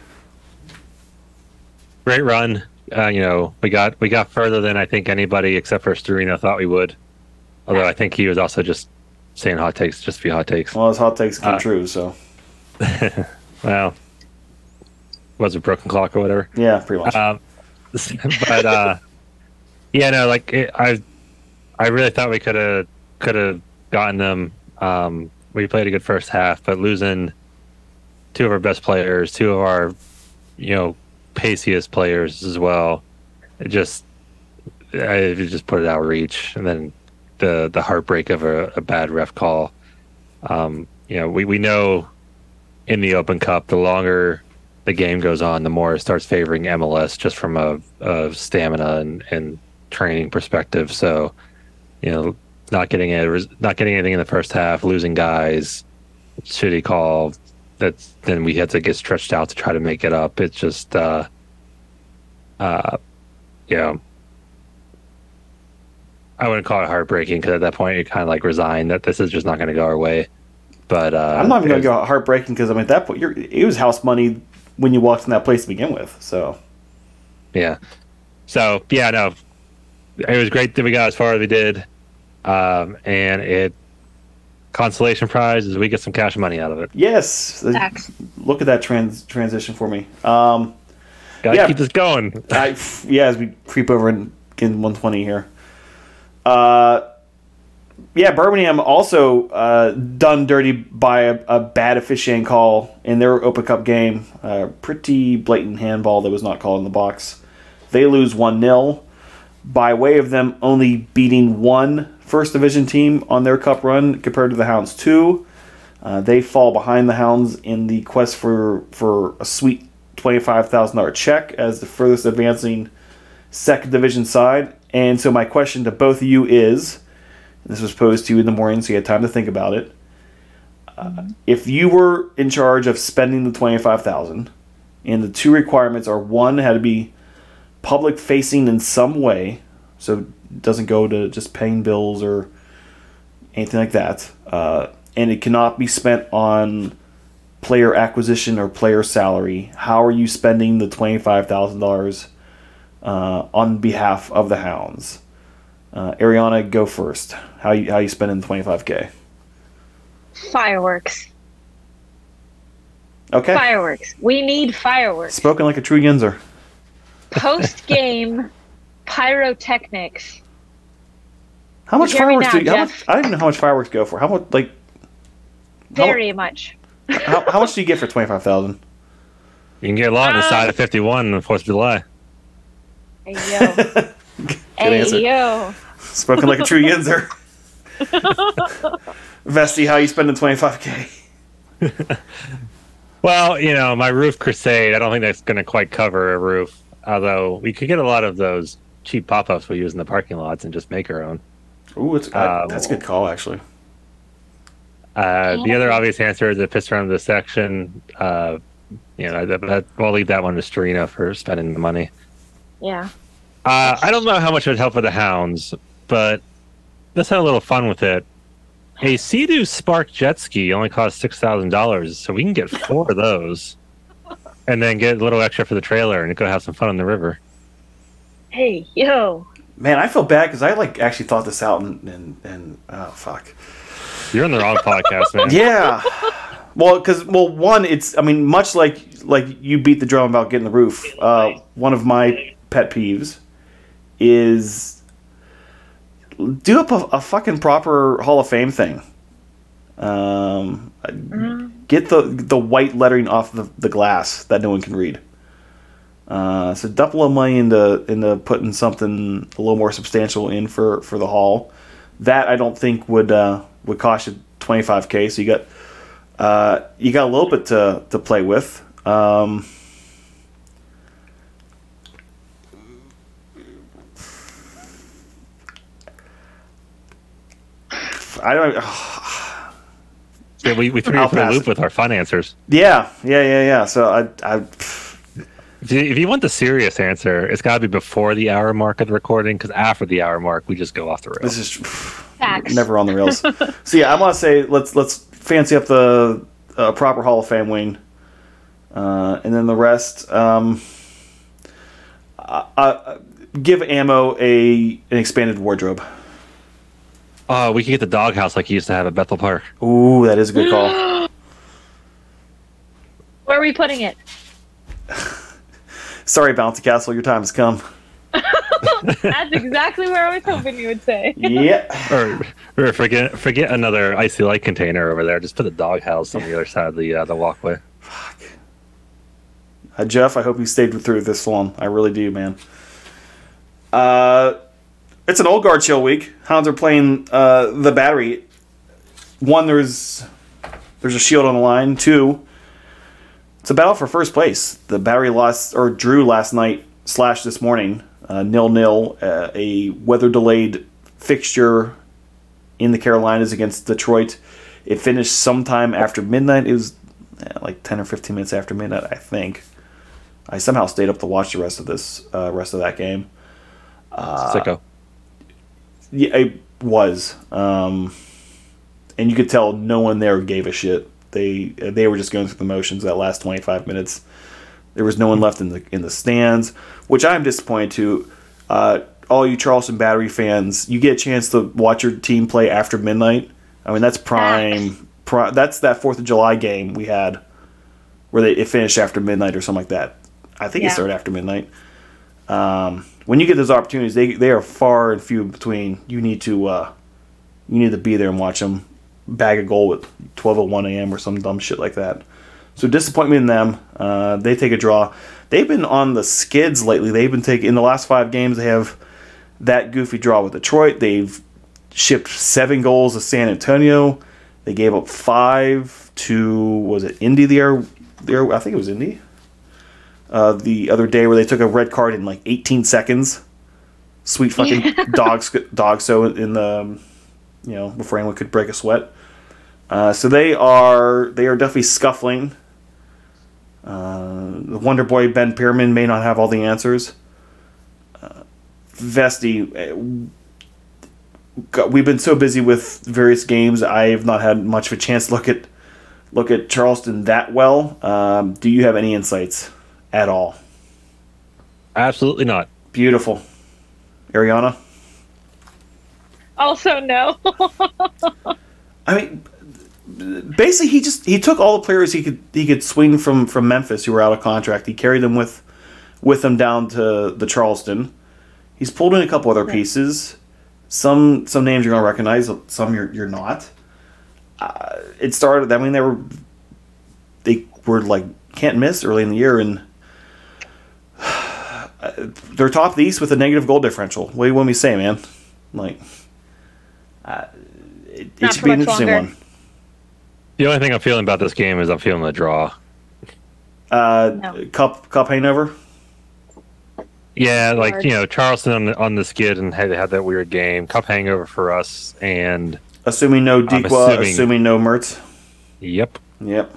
Speaker 2: Great run. Uh, you know, we got we got further than I think anybody except for Storino thought we would. Although I think he was also just saying hot takes just to be hot takes.
Speaker 1: Well, his hot takes came
Speaker 2: Uh,
Speaker 1: true, so
Speaker 2: Well, was it broken clock or whatever?
Speaker 1: yeah, pretty much.
Speaker 2: Um, but uh, yeah, no, like it, I, I really thought we could have could have gotten them. Um, we played a good first half, but losing two of our best players, two of our, you know, paciest players as well, it just, I just put it out of reach, and then the the heartbreak of a, a bad ref call. Um, you know, we we know in the Open Cup, the longer the game goes on, the more it starts favoring MLS just from a, a stamina and, and training perspective. So, you know, not getting a, not getting anything in the first half, losing guys, shitty call. That's then we had to get stretched out to try to make it up. It's just, uh, uh, you know, I wouldn't call it heartbreaking because at that point you kind of like resign that this is just not going to go our way. But uh,
Speaker 1: I'm not even going to go heartbreaking because I mean at that point you're, it was house money when you walked in that place to begin with. So
Speaker 2: Yeah. So yeah, no, it was great that we got as far as we did, um, and it consolation prize is we get some cash money out of it.
Speaker 1: yes,
Speaker 3: Facts.
Speaker 1: look at that trans transition for me. Um,
Speaker 2: Got to
Speaker 1: Yeah.
Speaker 2: keep this going.
Speaker 1: I, yeah, as we creep over and get in 120 here. Uh, yeah, Birmingham also uh, done dirty by a, a bad officiating call in their Open Cup game. Uh, pretty blatant handball that was not called in the box. They lose 1 0 by way of them only beating one First Division team on their cup run compared to the Hounds 2. Uh, they fall behind the Hounds in the quest for, for a sweet $25,000 check as the furthest advancing second division side. And so, my question to both of you is this was posed to you in the morning, so you had time to think about it. Uh, if you were in charge of spending the 25000 and the two requirements are one, had to be public facing in some way, so it doesn't go to just paying bills or anything like that, uh, and it cannot be spent on player acquisition or player salary. How are you spending the twenty five thousand dollars uh, on behalf of the Hounds? Uh, Arianna, go first. How you how you spending twenty five k?
Speaker 3: Fireworks.
Speaker 1: Okay,
Speaker 3: Fireworks. We need fireworks.
Speaker 1: spoken like a true Yinzer.
Speaker 3: Post game pyrotechnics.
Speaker 1: How much
Speaker 3: You hear me
Speaker 1: fireworks
Speaker 3: now,
Speaker 1: do you, how much, I don't even know how much fireworks go for. How much like How-
Speaker 3: Very much.
Speaker 1: how, how much do you get for twenty five thousand?
Speaker 2: You can get a lot on the
Speaker 3: Uh,
Speaker 2: side of 51 on the 4th of July.
Speaker 3: Hey yo. hey yo.
Speaker 1: Spoken like a true Yinzer. Vesty, how you spending twenty five k?
Speaker 2: Well, you know, my roof crusade, I don't think that's going to quite cover a roof. Although we could get a lot of those cheap pop ups we use in the parking lots and just make our own.
Speaker 1: Ooh, it's,
Speaker 2: Uh,
Speaker 1: that's a good call actually.
Speaker 2: Uh, the other obvious answer is the piss around the section. Uh, you know, that, that, we'll leave that one to Storino for spending the money.
Speaker 3: Yeah.
Speaker 2: Uh, I don't know how much it would help with the hounds, but let's have a little fun with it. A Sea-Doo Spark jet ski only costs six thousand dollars, so we can get four of those, and then get a little extra for the trailer and go have some fun on the river.
Speaker 3: Hey yo.
Speaker 1: Man, I feel bad because I like actually thought this out and and, and oh fuck.
Speaker 2: You're on the wrong podcast, man.
Speaker 1: Yeah. Well, because well, one, it's I mean, much like like you beat the drum about getting the roof. Uh, one of my pet peeves is do up a, a fucking proper Hall of Fame thing. Um, get the the white lettering off the, the glass that no one can read. Uh, so dump a money into into putting something a little more substantial in for for the hall. That I don't think would uh, would cost you 25k. So you got uh, you got a little bit to to play with. Um, I don't.
Speaker 2: Yeah, we, we threw
Speaker 1: I'll
Speaker 2: you for the
Speaker 1: pass
Speaker 2: loop
Speaker 1: it.
Speaker 2: with our financiers.
Speaker 1: Yeah, yeah, yeah, yeah. So I, I,
Speaker 2: If you, if you want the serious answer, it's got to be before the hour mark of the recording, because after the hour mark, we just go off the rails.
Speaker 1: this is
Speaker 3: Facts.
Speaker 1: never on the rails. so yeah, I want to say let's let's fancy up the uh, proper Hall of Fame wing, uh, and then the rest. Um, uh, uh, give ammo a an expanded wardrobe.
Speaker 2: Oh, we could get the doghouse like he used to have at Bethel Park.
Speaker 1: Ooh, that is a good call.
Speaker 3: Where are we putting it?
Speaker 1: Sorry, Bounty Castle, your time has come.
Speaker 3: That's exactly where I was hoping you would say.
Speaker 1: Yeah.
Speaker 2: Or, or forget forget another icy light container over there. Just put the doghouse on the other side of the uh, the walkway. Fuck.
Speaker 1: Uh, Jeff, I hope you stayed through this long. I really do, man. Uh, it's an old guard chill week. Hounds are playing uh, the battery. One, there's there's a shield on the line. Two, it's a battle for first place. The battery lost or drew last night slash this morning uh, nil nil. Uh, a weather delayed fixture in the Carolinas against Detroit. It finished sometime after midnight. It was eh, like ten or fifteen minutes after midnight, I think. I somehow stayed up to watch the rest of this uh, rest of that game. Uh,
Speaker 2: Sicko.
Speaker 1: Yeah, it was, um, and you could tell no one there gave a shit. They they were just going through the motions that last twenty five minutes. There was no one left in the in the stands, which I'm disappointed to. Uh, all you Charleston Battery fans, you get a chance to watch your team play after midnight. I mean, that's prime. Pri- that's that Fourth of July game we had, where they it finished after midnight or something like that. I think it started after midnight. Um, when you get those opportunities, they they are far and few between. You need to uh, you need to be there and watch them bag a goal at twelve at one a.m. or some dumb shit like that. So disappointment in them. Uh, they take a draw. They've been on the skids lately. They've been taking in the last five games. They have that goofy draw with Detroit. They've shipped seven goals to San Antonio. They gave up five to was it Indy the air, I think it was Indy. Uh, the other day where they took a red card in like 18 seconds. Sweet fucking dogs dog so in the um, you know before anyone could break a sweat. Uh, so they are they are definitely scuffling. Uh, the Wonder Boy Ben Pirmann may not have all the answers. Uh, Vesty, uh, we've been so busy with various games. I have not had much of a chance to look at look at Charleston that well. Um, do you have any insights at all?
Speaker 2: Absolutely not.
Speaker 1: Beautiful, Arianna.
Speaker 3: Also, no.
Speaker 1: I mean, basically, he just he took all the players he could he could swing from from Memphis who were out of contract. He carried them with with him down to the Charleston. He's pulled in a couple other pieces. Some some names you're gonna recognize, some you're you're not. Uh, it started. I mean, they were they were like can't miss early in the year, and they're top of the East with a negative goal differential. What do you want me to say, man? Like, uh, it, it should be an interesting
Speaker 3: longer.
Speaker 1: one.
Speaker 2: The only thing I'm feeling about this game is I'm feeling the draw.
Speaker 1: Uh,
Speaker 3: No.
Speaker 1: cup cup hangover.
Speaker 2: Yeah, like
Speaker 3: Hard.
Speaker 2: you know, Charleston on the, on the skid and had had that weird game. Cup hangover for us, and
Speaker 1: Assuming no Dikwa,
Speaker 2: assuming-
Speaker 1: assuming, no Mertz.
Speaker 2: yep.
Speaker 1: Yep.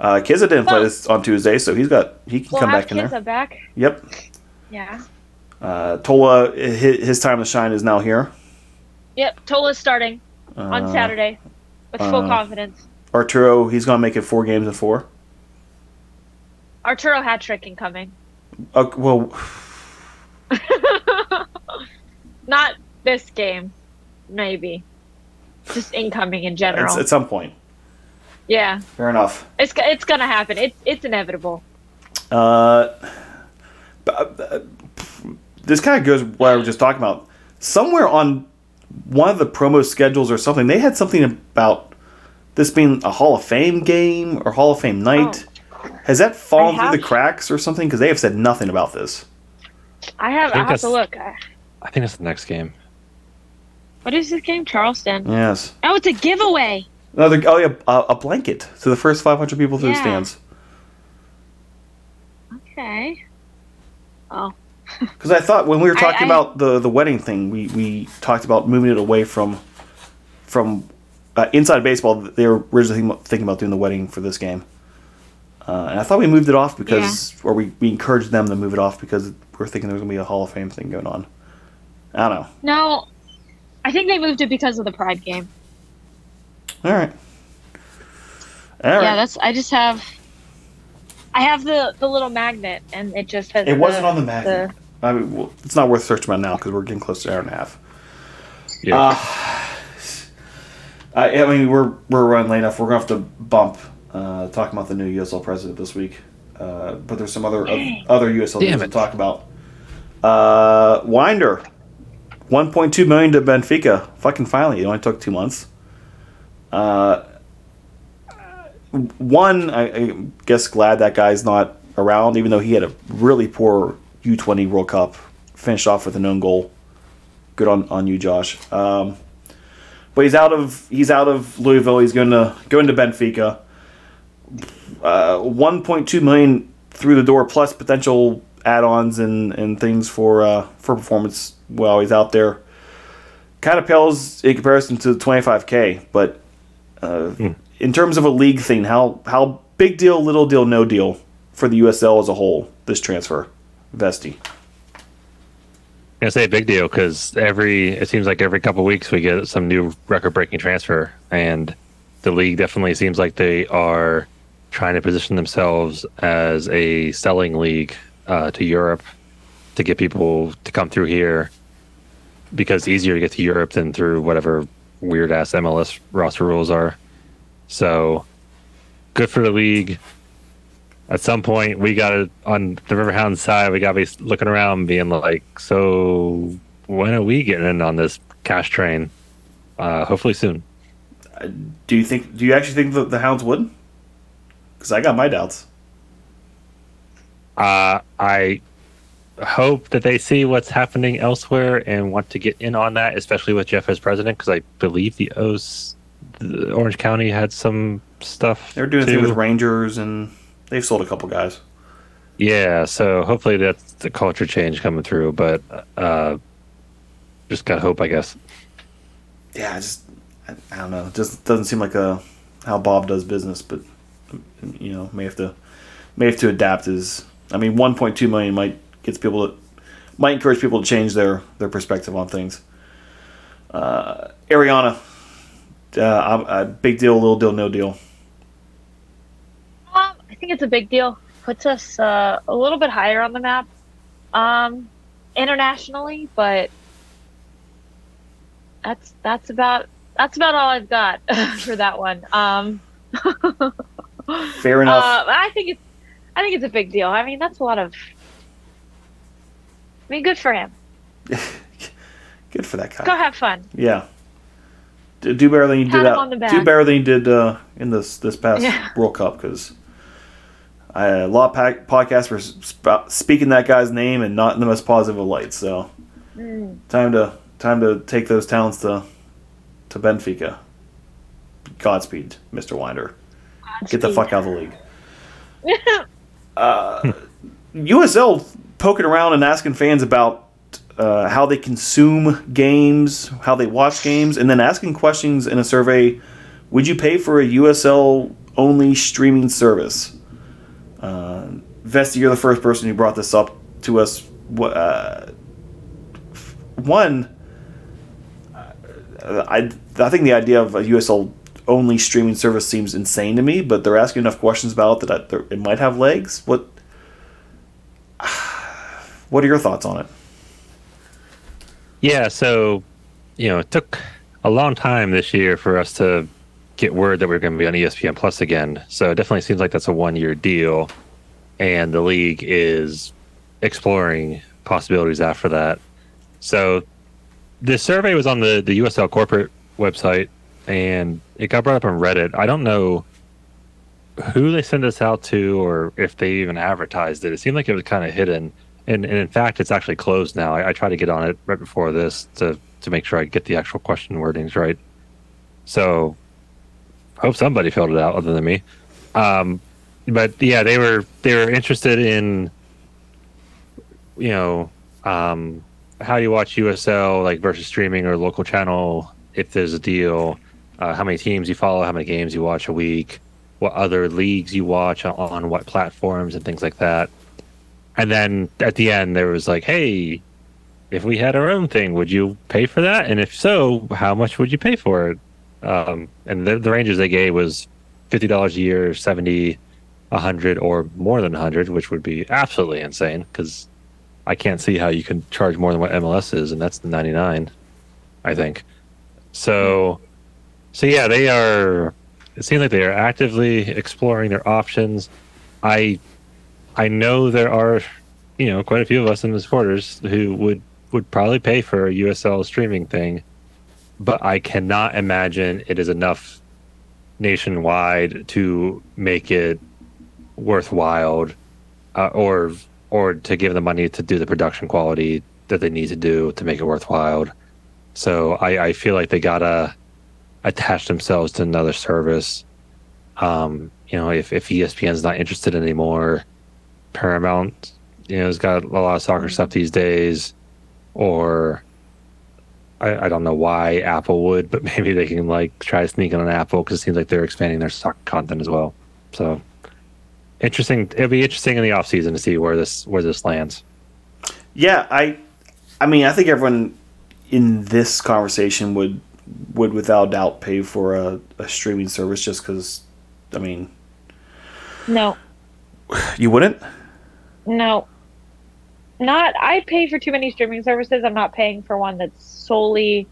Speaker 1: Uh, Kizza didn't play this on Tuesday, so he's got he can
Speaker 3: we'll
Speaker 1: come back in
Speaker 3: kids
Speaker 1: there.
Speaker 3: back.
Speaker 1: Yep.
Speaker 3: Yeah.
Speaker 1: Uh, Tola, his, his time to shine is now here.
Speaker 3: Yep. Tola's starting on
Speaker 1: Uh,
Speaker 3: Saturday with full
Speaker 1: uh,
Speaker 3: confidence.
Speaker 1: Arturo, he's gonna make it four games in four.
Speaker 3: Arturo hat trick incoming.
Speaker 1: Uh, well,
Speaker 3: Not this game, maybe. Just incoming in general.
Speaker 1: it's, at some point.
Speaker 3: Yeah,
Speaker 1: Fair enough.
Speaker 3: it's it's gonna happen. It's it's inevitable.
Speaker 1: Uh, but, uh, this kind of goes what I was just talking about. Somewhere on one of the promo schedules or something, they had something about this being a Hall of Fame game or Hall of Fame night. Has that fallen
Speaker 3: I
Speaker 1: through the cracks or something? Because they have said nothing about this.
Speaker 3: I have
Speaker 2: I
Speaker 3: I have to look. I-
Speaker 2: I think that's the next game.
Speaker 3: What is this game? Charleston.
Speaker 1: Yes.
Speaker 3: Oh, it's a giveaway.
Speaker 1: Another. Oh yeah, a, a blanket to the first 500 people through the
Speaker 3: Yeah.
Speaker 1: stands.
Speaker 3: Okay. Oh.
Speaker 1: Because I thought when we were talking
Speaker 3: I-
Speaker 1: about the the wedding thing, we we talked about moving it away from from uh, inside baseball. They were originally thinking about- doing the wedding for this game, uh, and I thought we moved it off because, or we, we encouraged them to move it off because we're thinking there's gonna be a Hall of Fame thing going on. I don't know.
Speaker 3: No, I think they moved it because of the Pride game.
Speaker 1: All right. All right.
Speaker 3: Yeah, that's. I just have. I have the the little magnet, and it just has.
Speaker 1: it wasn't on the magnet.
Speaker 3: the-
Speaker 1: I mean, well, it's not worth searching about now because we're getting close to an hour and a half.
Speaker 2: Yeah.
Speaker 1: Uh, I, I mean, we're we're running late enough. We're gonna have to bump uh, talking about the new USL president this week. Uh, but there's some other other USL
Speaker 2: Damn
Speaker 1: news to talk about. Uh, Wynder, 1.2 million to Benfica. Fucking finally, it only took two months. Uh, one, I, I guess glad that guy's not around, even though he had a really poor U20 World Cup. Finished off with an own goal. Good on, on you, Josh. Um, but he's out of he's out of Louisville. He's going to going to Benfica. Uh, 1.2 million through the door, plus potential add-ons and, and things for uh, for performance while he's out there. Kind of pales in comparison to the 25k, but uh, in terms of a league thing, how how big deal, little deal, no deal for the USL as a whole? This transfer, Vesty.
Speaker 2: I'm gonna say a big deal because every it seems like every couple weeks we get some new record-breaking transfer, and the league definitely seems like they are trying to position themselves as a selling league uh, to Europe to get people to come through here because it's easier to get to Europe than through whatever weird ass MLS roster rules are. So good for the league. At some point, we got to on the Riverhound side. We got to be looking around, being like, "So when are we getting in on this cash train?" Uh, hopefully soon.
Speaker 1: Do you think? Do you actually think that the Hounds would? Because I got my doubts.
Speaker 2: Uh, I hope that they see what's happening elsewhere and want to get in on that, especially with Jeff as president, because I believe the O's, the Orange County had some stuff.
Speaker 1: They're doing
Speaker 2: too.
Speaker 1: with Rangers, and they've sold a couple guys.
Speaker 2: Yeah, so hopefully that's the culture change coming through, but uh, just gotta hope, I guess.
Speaker 1: Yeah, I just I, I don't know. It just doesn't seem like a how Bob does business, but you know, may have to may have to adapt. His I mean, 1.2 million might gets people to might encourage people to change their their perspective on things. Uh, Arianna, uh, I'm- a big deal, little deal, no deal.
Speaker 3: Um, I think it's a big deal. Puts us uh, a little bit higher on the map, um, internationally, but that's that's about that's about all I've got for that one. Um,
Speaker 1: Fair enough.
Speaker 3: uh, I think it's I think it's a big deal. I mean, that's a lot of. I mean, good for him.
Speaker 1: Good for that guy.
Speaker 3: Go have fun.
Speaker 1: Yeah. Do, do better than you
Speaker 3: Pat
Speaker 1: did out.
Speaker 3: on the back.
Speaker 1: Do better than you did uh, in this this past
Speaker 3: Yeah.
Speaker 1: World Cup because I had a lot of podcasts were sp- speaking that guy's name and not in the most positive of light. So
Speaker 3: Mm.
Speaker 1: time to time to take those talents to to Benfica. Godspeed, Mr. Wynder. Get the fuck out of the league. uh, USL poking around and asking fans about uh, how they consume games, how they watch games, and then asking questions in a survey. Would you pay for a USL only streaming service? Uh, Vesty, you're the first person who brought this up to us. Uh, one, uh, I I think the idea of a USL only streaming service seems insane to me, but they're asking enough questions about it that it might have legs. What What are your thoughts on it?
Speaker 2: Yeah, so you know, it took a long time this year for us to get word that we are going to be on ESPN Plus again. So it definitely seems like that's a one-year deal, and the league is exploring possibilities after that. So the survey was on the the USL corporate website, and it got brought up on Reddit. I don't know who they sent this out to or if they even advertised it. It seemed like it was kind of hidden. And, and in fact, it's actually closed now. I, I to get on it right before this to to make sure I get the actual question wordings right. So, hope somebody filled it out other than me. Um, but yeah, they were they were interested in, you know, um, how you watch USL like versus streaming or local channel if there's a deal, uh, how many teams you follow, how many games you watch a week, what other leagues you watch on, on what platforms and things like that. And then at the end, there was like, hey, if we had our own thing, would you pay for that? And if so, how much would you pay for it? Um, and the, the ranges they gave was fifty dollars a year, seventy, a hundred, or more than a hundred, which would be absolutely insane because I can't see how you can charge more than what MLS is, and that's the ninety nine, I think. So, so yeah, they are. It seems like they are actively exploring their options. I, I know there are, you know, quite a few of us in the supporters who would would probably pay for a USL streaming thing, but I cannot imagine it is enough nationwide to make it worthwhile, uh, or or to give the money to do the production quality that they need to do to make it worthwhile. So I, I feel like they gotta attach themselves to another service. Um, you know, if, if ESPN's not interested anymore, Paramount, you know, has got a lot of soccer stuff these days, or I, I don't know why Apple would, but maybe they can like try to sneak in on Apple because it seems like they're expanding their soccer content as well. So interesting. It'll be interesting in the off season to see where this where this lands.
Speaker 1: Yeah, I, I mean, I think everyone in this conversation would would without doubt pay for a, a streaming service just because. I mean,
Speaker 3: No,
Speaker 1: you wouldn't.
Speaker 3: No. Not. I pay for too many streaming services. I'm not paying for one that's solely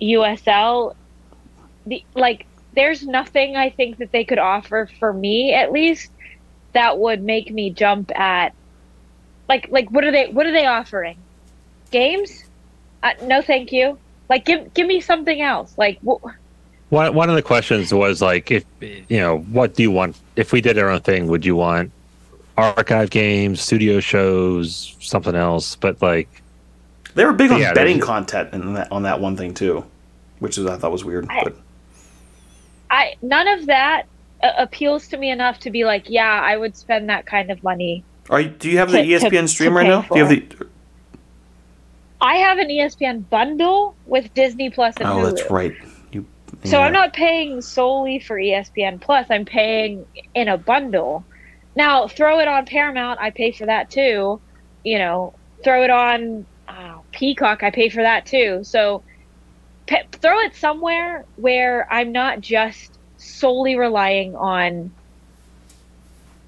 Speaker 3: USL. The like, there's nothing I think that they could offer for me at least that would make me jump at. Like, like what are they? What are they offering? Games? Uh, no, thank you. Like, give give me something else. Like, wh-
Speaker 2: One one of the questions was like, if you know, what do you want? If we did our own thing, would you want archive games, studio shows, something else? But like,
Speaker 1: They were big on
Speaker 2: Yeah,
Speaker 1: betting
Speaker 2: there's-
Speaker 1: content in that, on that one thing too, which is I thought was weird.
Speaker 3: I-
Speaker 1: But
Speaker 3: I none of that uh, appeals to me enough to be like, yeah, I would spend that kind of money.
Speaker 1: are you, do you have the
Speaker 3: To- to-
Speaker 1: ESPN stream
Speaker 3: to
Speaker 1: right
Speaker 3: pay
Speaker 1: now? Do you have the?
Speaker 3: I have an ESPN bundle with Disney Plus and
Speaker 1: Oh,
Speaker 3: Hulu.
Speaker 1: that's right. You.
Speaker 3: So
Speaker 1: yeah.
Speaker 3: I'm not paying solely for ESPN Plus. I'm paying in a bundle. Now throw it on Paramount. I pay for that too. You know, throw it on uh, Peacock. I pay for that too. So throw it somewhere where I'm not just solely relying on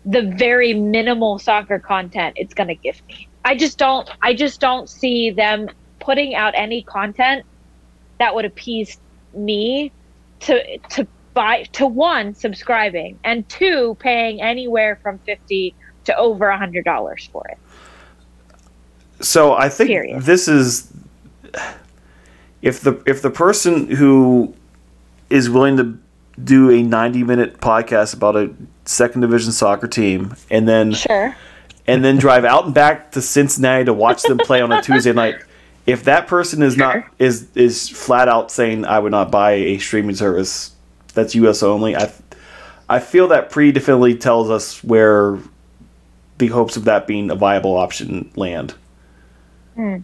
Speaker 3: the very minimal soccer content it's going to give me. I just don't. I just don't see them putting out any content that would appease me to to buy to one subscribing and two paying anywhere from 50 to over a hundred dollars for it
Speaker 1: So I think
Speaker 3: Period.
Speaker 1: this is if the if the person who is willing to do a 90 minute podcast about a second division soccer team and then
Speaker 3: sure
Speaker 1: and then drive out and back to Cincinnati to watch them play on a Tuesday night. If that person is not is is flat out saying I would not buy a streaming service that's US only, I I feel that pretty definitely tells us where the hopes of that being a viable option land.
Speaker 3: Hmm.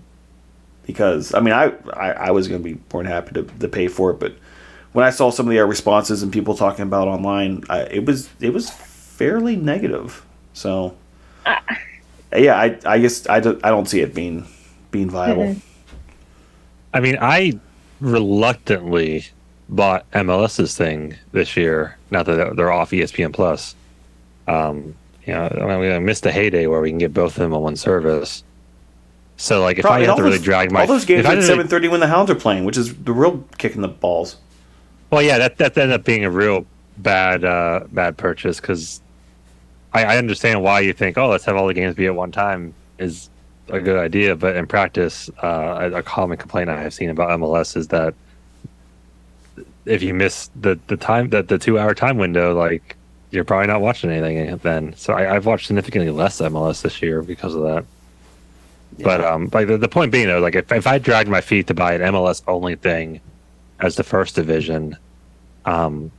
Speaker 1: Because I mean I, I, I was gonna be more than happy to, to pay for it, but when I saw some of the uh, responses and people talking about online, I, it was it was fairly negative. So
Speaker 3: Uh,
Speaker 1: yeah, I I guess I don't, I don't see it being being viable.
Speaker 3: Mhm.
Speaker 2: I mean, I reluctantly bought MLS's thing this year. Not that they're off ESPN Plus. Um, you know, I mean, I missed the heyday where we can get both of them on one service. So, like, if
Speaker 1: Probably
Speaker 2: I had
Speaker 1: all
Speaker 2: to really
Speaker 1: those-
Speaker 2: drag my
Speaker 1: all those games at seven thirty when the Hounds are playing, which is the real kick in the balls.
Speaker 2: Well, yeah, that that ended up being a real bad uh, bad purchase because I, I understand why you think, oh, let's have all the games be at one time is a good idea, but in practice, uh, a, a common complaint I have seen about MLS is that if you miss the the time that the two hour time window, like you're probably not watching anything then. So I, I've watched significantly less MLS this year because of that. But um, like the, the point being though, like if, if I dragged my feet to buy an MLS only thing as the first division, um,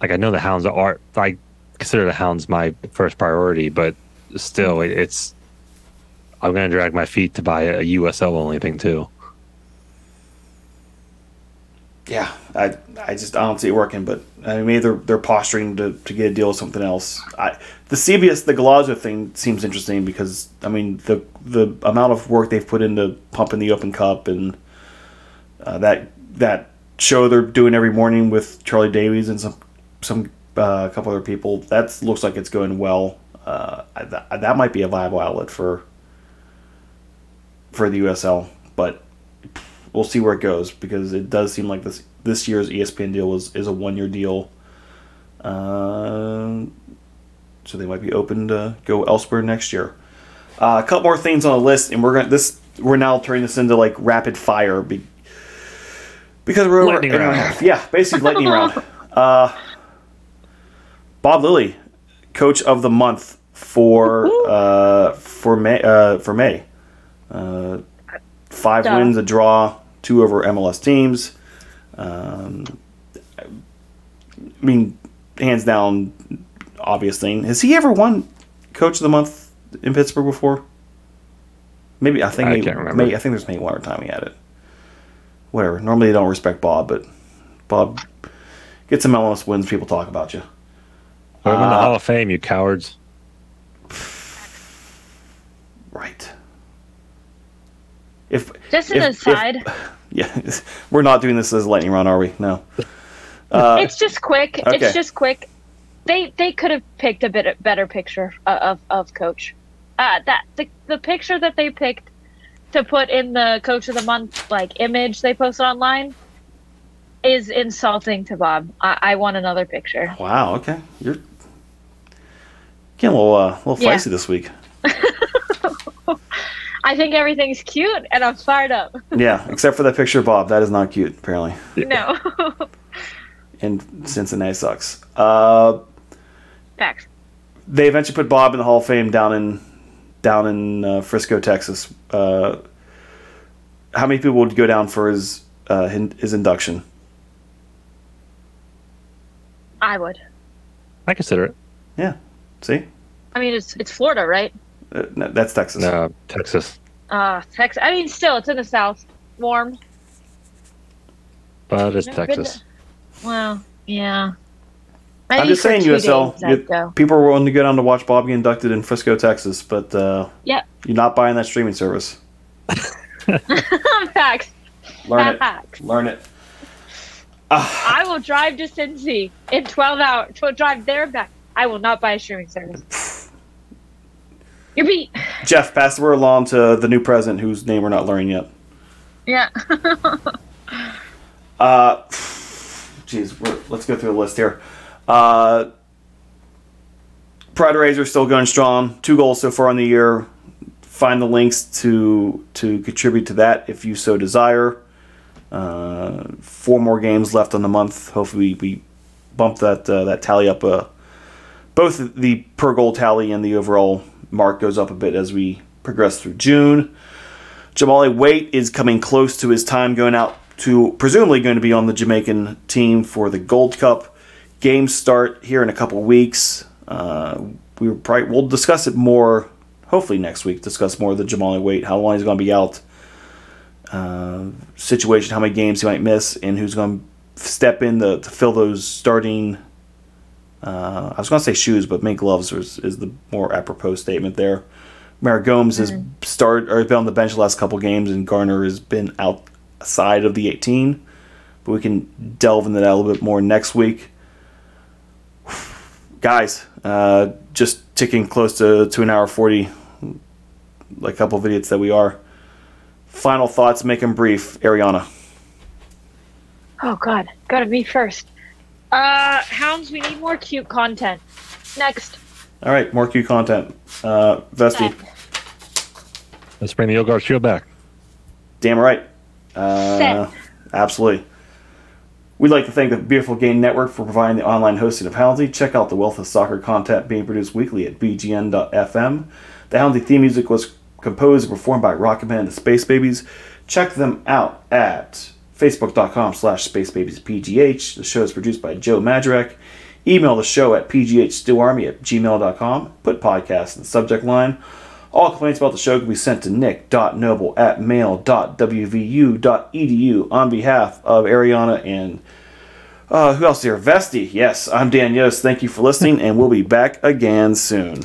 Speaker 2: like I know the Hounds are I consider the Hounds my first priority, but still it, it's I'm gonna drag my feet to buy a USL only thing too.
Speaker 1: Yeah, I I just I don't see it working, but I mean, maybe they're they're posturing to, to get a deal with something else. I the CBS the Golazo thing seems interesting because I mean the the amount of work they've put into pumping the Open Cup and uh, that that show they're doing every morning with Charlie Davies and some some uh, a couple other people that looks like it's going well. Uh, that, that might be a viable outlet for for the USL, but we'll see where it goes because it does seem like this this year's ESPN deal is is a one year deal. Uh, so they might be open to go elsewhere next year. Uh, a couple more things on the list, and we're gonna this we're now turning this into like rapid fire be, because we're over
Speaker 2: Lightning
Speaker 1: an hour and
Speaker 2: round.
Speaker 1: Yeah, basically lightning round. Uh, Bob Lilley, coach of the month for uh, for May uh, for May. Uh, five
Speaker 3: Duh.
Speaker 1: wins, a draw, two over MLS teams. Um, I mean, hands down, obvious thing. Has he ever won Coach of the Month in Pittsburgh before? Maybe I think
Speaker 2: I
Speaker 1: maybe,
Speaker 2: can't remember.
Speaker 1: Maybe, I think there's maybe one other time he had it. Whatever. Normally they don't respect Bob, but Bob get some MLS wins. People talk about you.
Speaker 2: Put him in the
Speaker 1: Uh,
Speaker 2: Hall of Fame, you cowards.
Speaker 1: Right. If
Speaker 3: Just an
Speaker 1: if- if-
Speaker 3: aside,
Speaker 1: yeah, we're not doing this as a lightning round, are we? No. Uh,
Speaker 3: it's just quick.
Speaker 1: okay.
Speaker 3: It's just quick. They they could have picked a bit better picture of of coach. Uh, that the the picture that they picked to put in the coach of the month like image they posted online is insulting to Bob. I, I want another picture.
Speaker 1: wow. Okay. You're getting a little uh, a little
Speaker 3: Yeah.
Speaker 1: feisty this week.
Speaker 3: I think everything's cute and I'm fired up.
Speaker 1: Yeah, except for that picture of Bob. That is not cute, apparently.
Speaker 3: no.
Speaker 1: And Cincinnati sucks. Uh,
Speaker 3: Facts.
Speaker 1: they eventually put Bob in the Hall of Fame down in down in uh, Frisco, Texas. Uh, how many people would go down for his uh, his induction?
Speaker 3: I would.
Speaker 2: I consider it.
Speaker 1: Yeah. See,
Speaker 3: I mean, it's it's Florida, right?
Speaker 1: Uh, no, that's Texas.
Speaker 2: No, Texas.
Speaker 3: Uh, Texas. I mean, still, it's in the South. Warm.
Speaker 2: But it's
Speaker 3: Never been
Speaker 2: Texas.
Speaker 3: to- Well, yeah.
Speaker 1: I'm just saying, USL. you- people were willing to go down to watch Bob get inducted in Frisco, Texas, but uh,
Speaker 3: Yep.
Speaker 1: you're not buying that streaming service.
Speaker 3: Facts.
Speaker 1: Learn it. Learn it.
Speaker 3: I will drive to Cincy in 12 hours. To drive there back. I will not buy a streaming service. You're beat.
Speaker 1: Jeff, pass the word along to the new president, whose name we're not learning yet.
Speaker 3: Yeah.
Speaker 1: Uh, jeez, we're, let's go through the list here. Uh, Pride Razor still going strong. Two goals so far on the year. Find the links to to contribute to that if you so desire. Uh, four more games left on the month. Hopefully, we, we bump that uh, that tally up. Uh, both the per goal tally and the overall mark goes up a bit as we progress through June. Jahmali Waite is coming close to his time going out to presumably going to be on the Jamaican team for the Gold Cup. Games start here in a couple weeks. Uh, we were probably, we'll discuss it more. Hopefully next week, discuss more of the Jahmali Waite, how long he's going to be out, uh, situation, how many games he might miss, and who's going to step in to fill those starting. Uh, I was going to say shoes, but make gloves is, is the more apropos statement there. Mara Gomes has started or been on the bench the last couple games, and Garner has been outside of the 18. But we can delve into that a little bit more next week. Guys, uh, just ticking close to, to an hour 40, like a couple of idiots that we are. Final thoughts, make them brief. Arianna.
Speaker 3: Oh, God. Gotta be first. Uh, Hounds, we need more cute content. Next.
Speaker 1: All right, more cute content. Uh, Vesty,
Speaker 2: Let's bring the Yogurt Shield back.
Speaker 1: damn right. Uh,
Speaker 3: Set.
Speaker 1: Absolutely. We'd like to thank the Beautiful Game Network for providing the online hosting of Houndsy. Check out the wealth of soccer content being produced weekly at bgn.fm. The Houndsy theme music was composed and performed by Rocketman and the Space Babies. Check them out at facebook.com slash spacebabiespgh. The show is produced by Joe Madrak. Email the show at pghsteelarmy at gmail.com. Put podcast in the subject line. All complaints about the show can be sent to nick.noble at mail.wvu.edu on behalf of Arianna and uh, who else here? Vesty. Yes, I'm Dan Yost. Thank you for listening, and we'll be back again soon.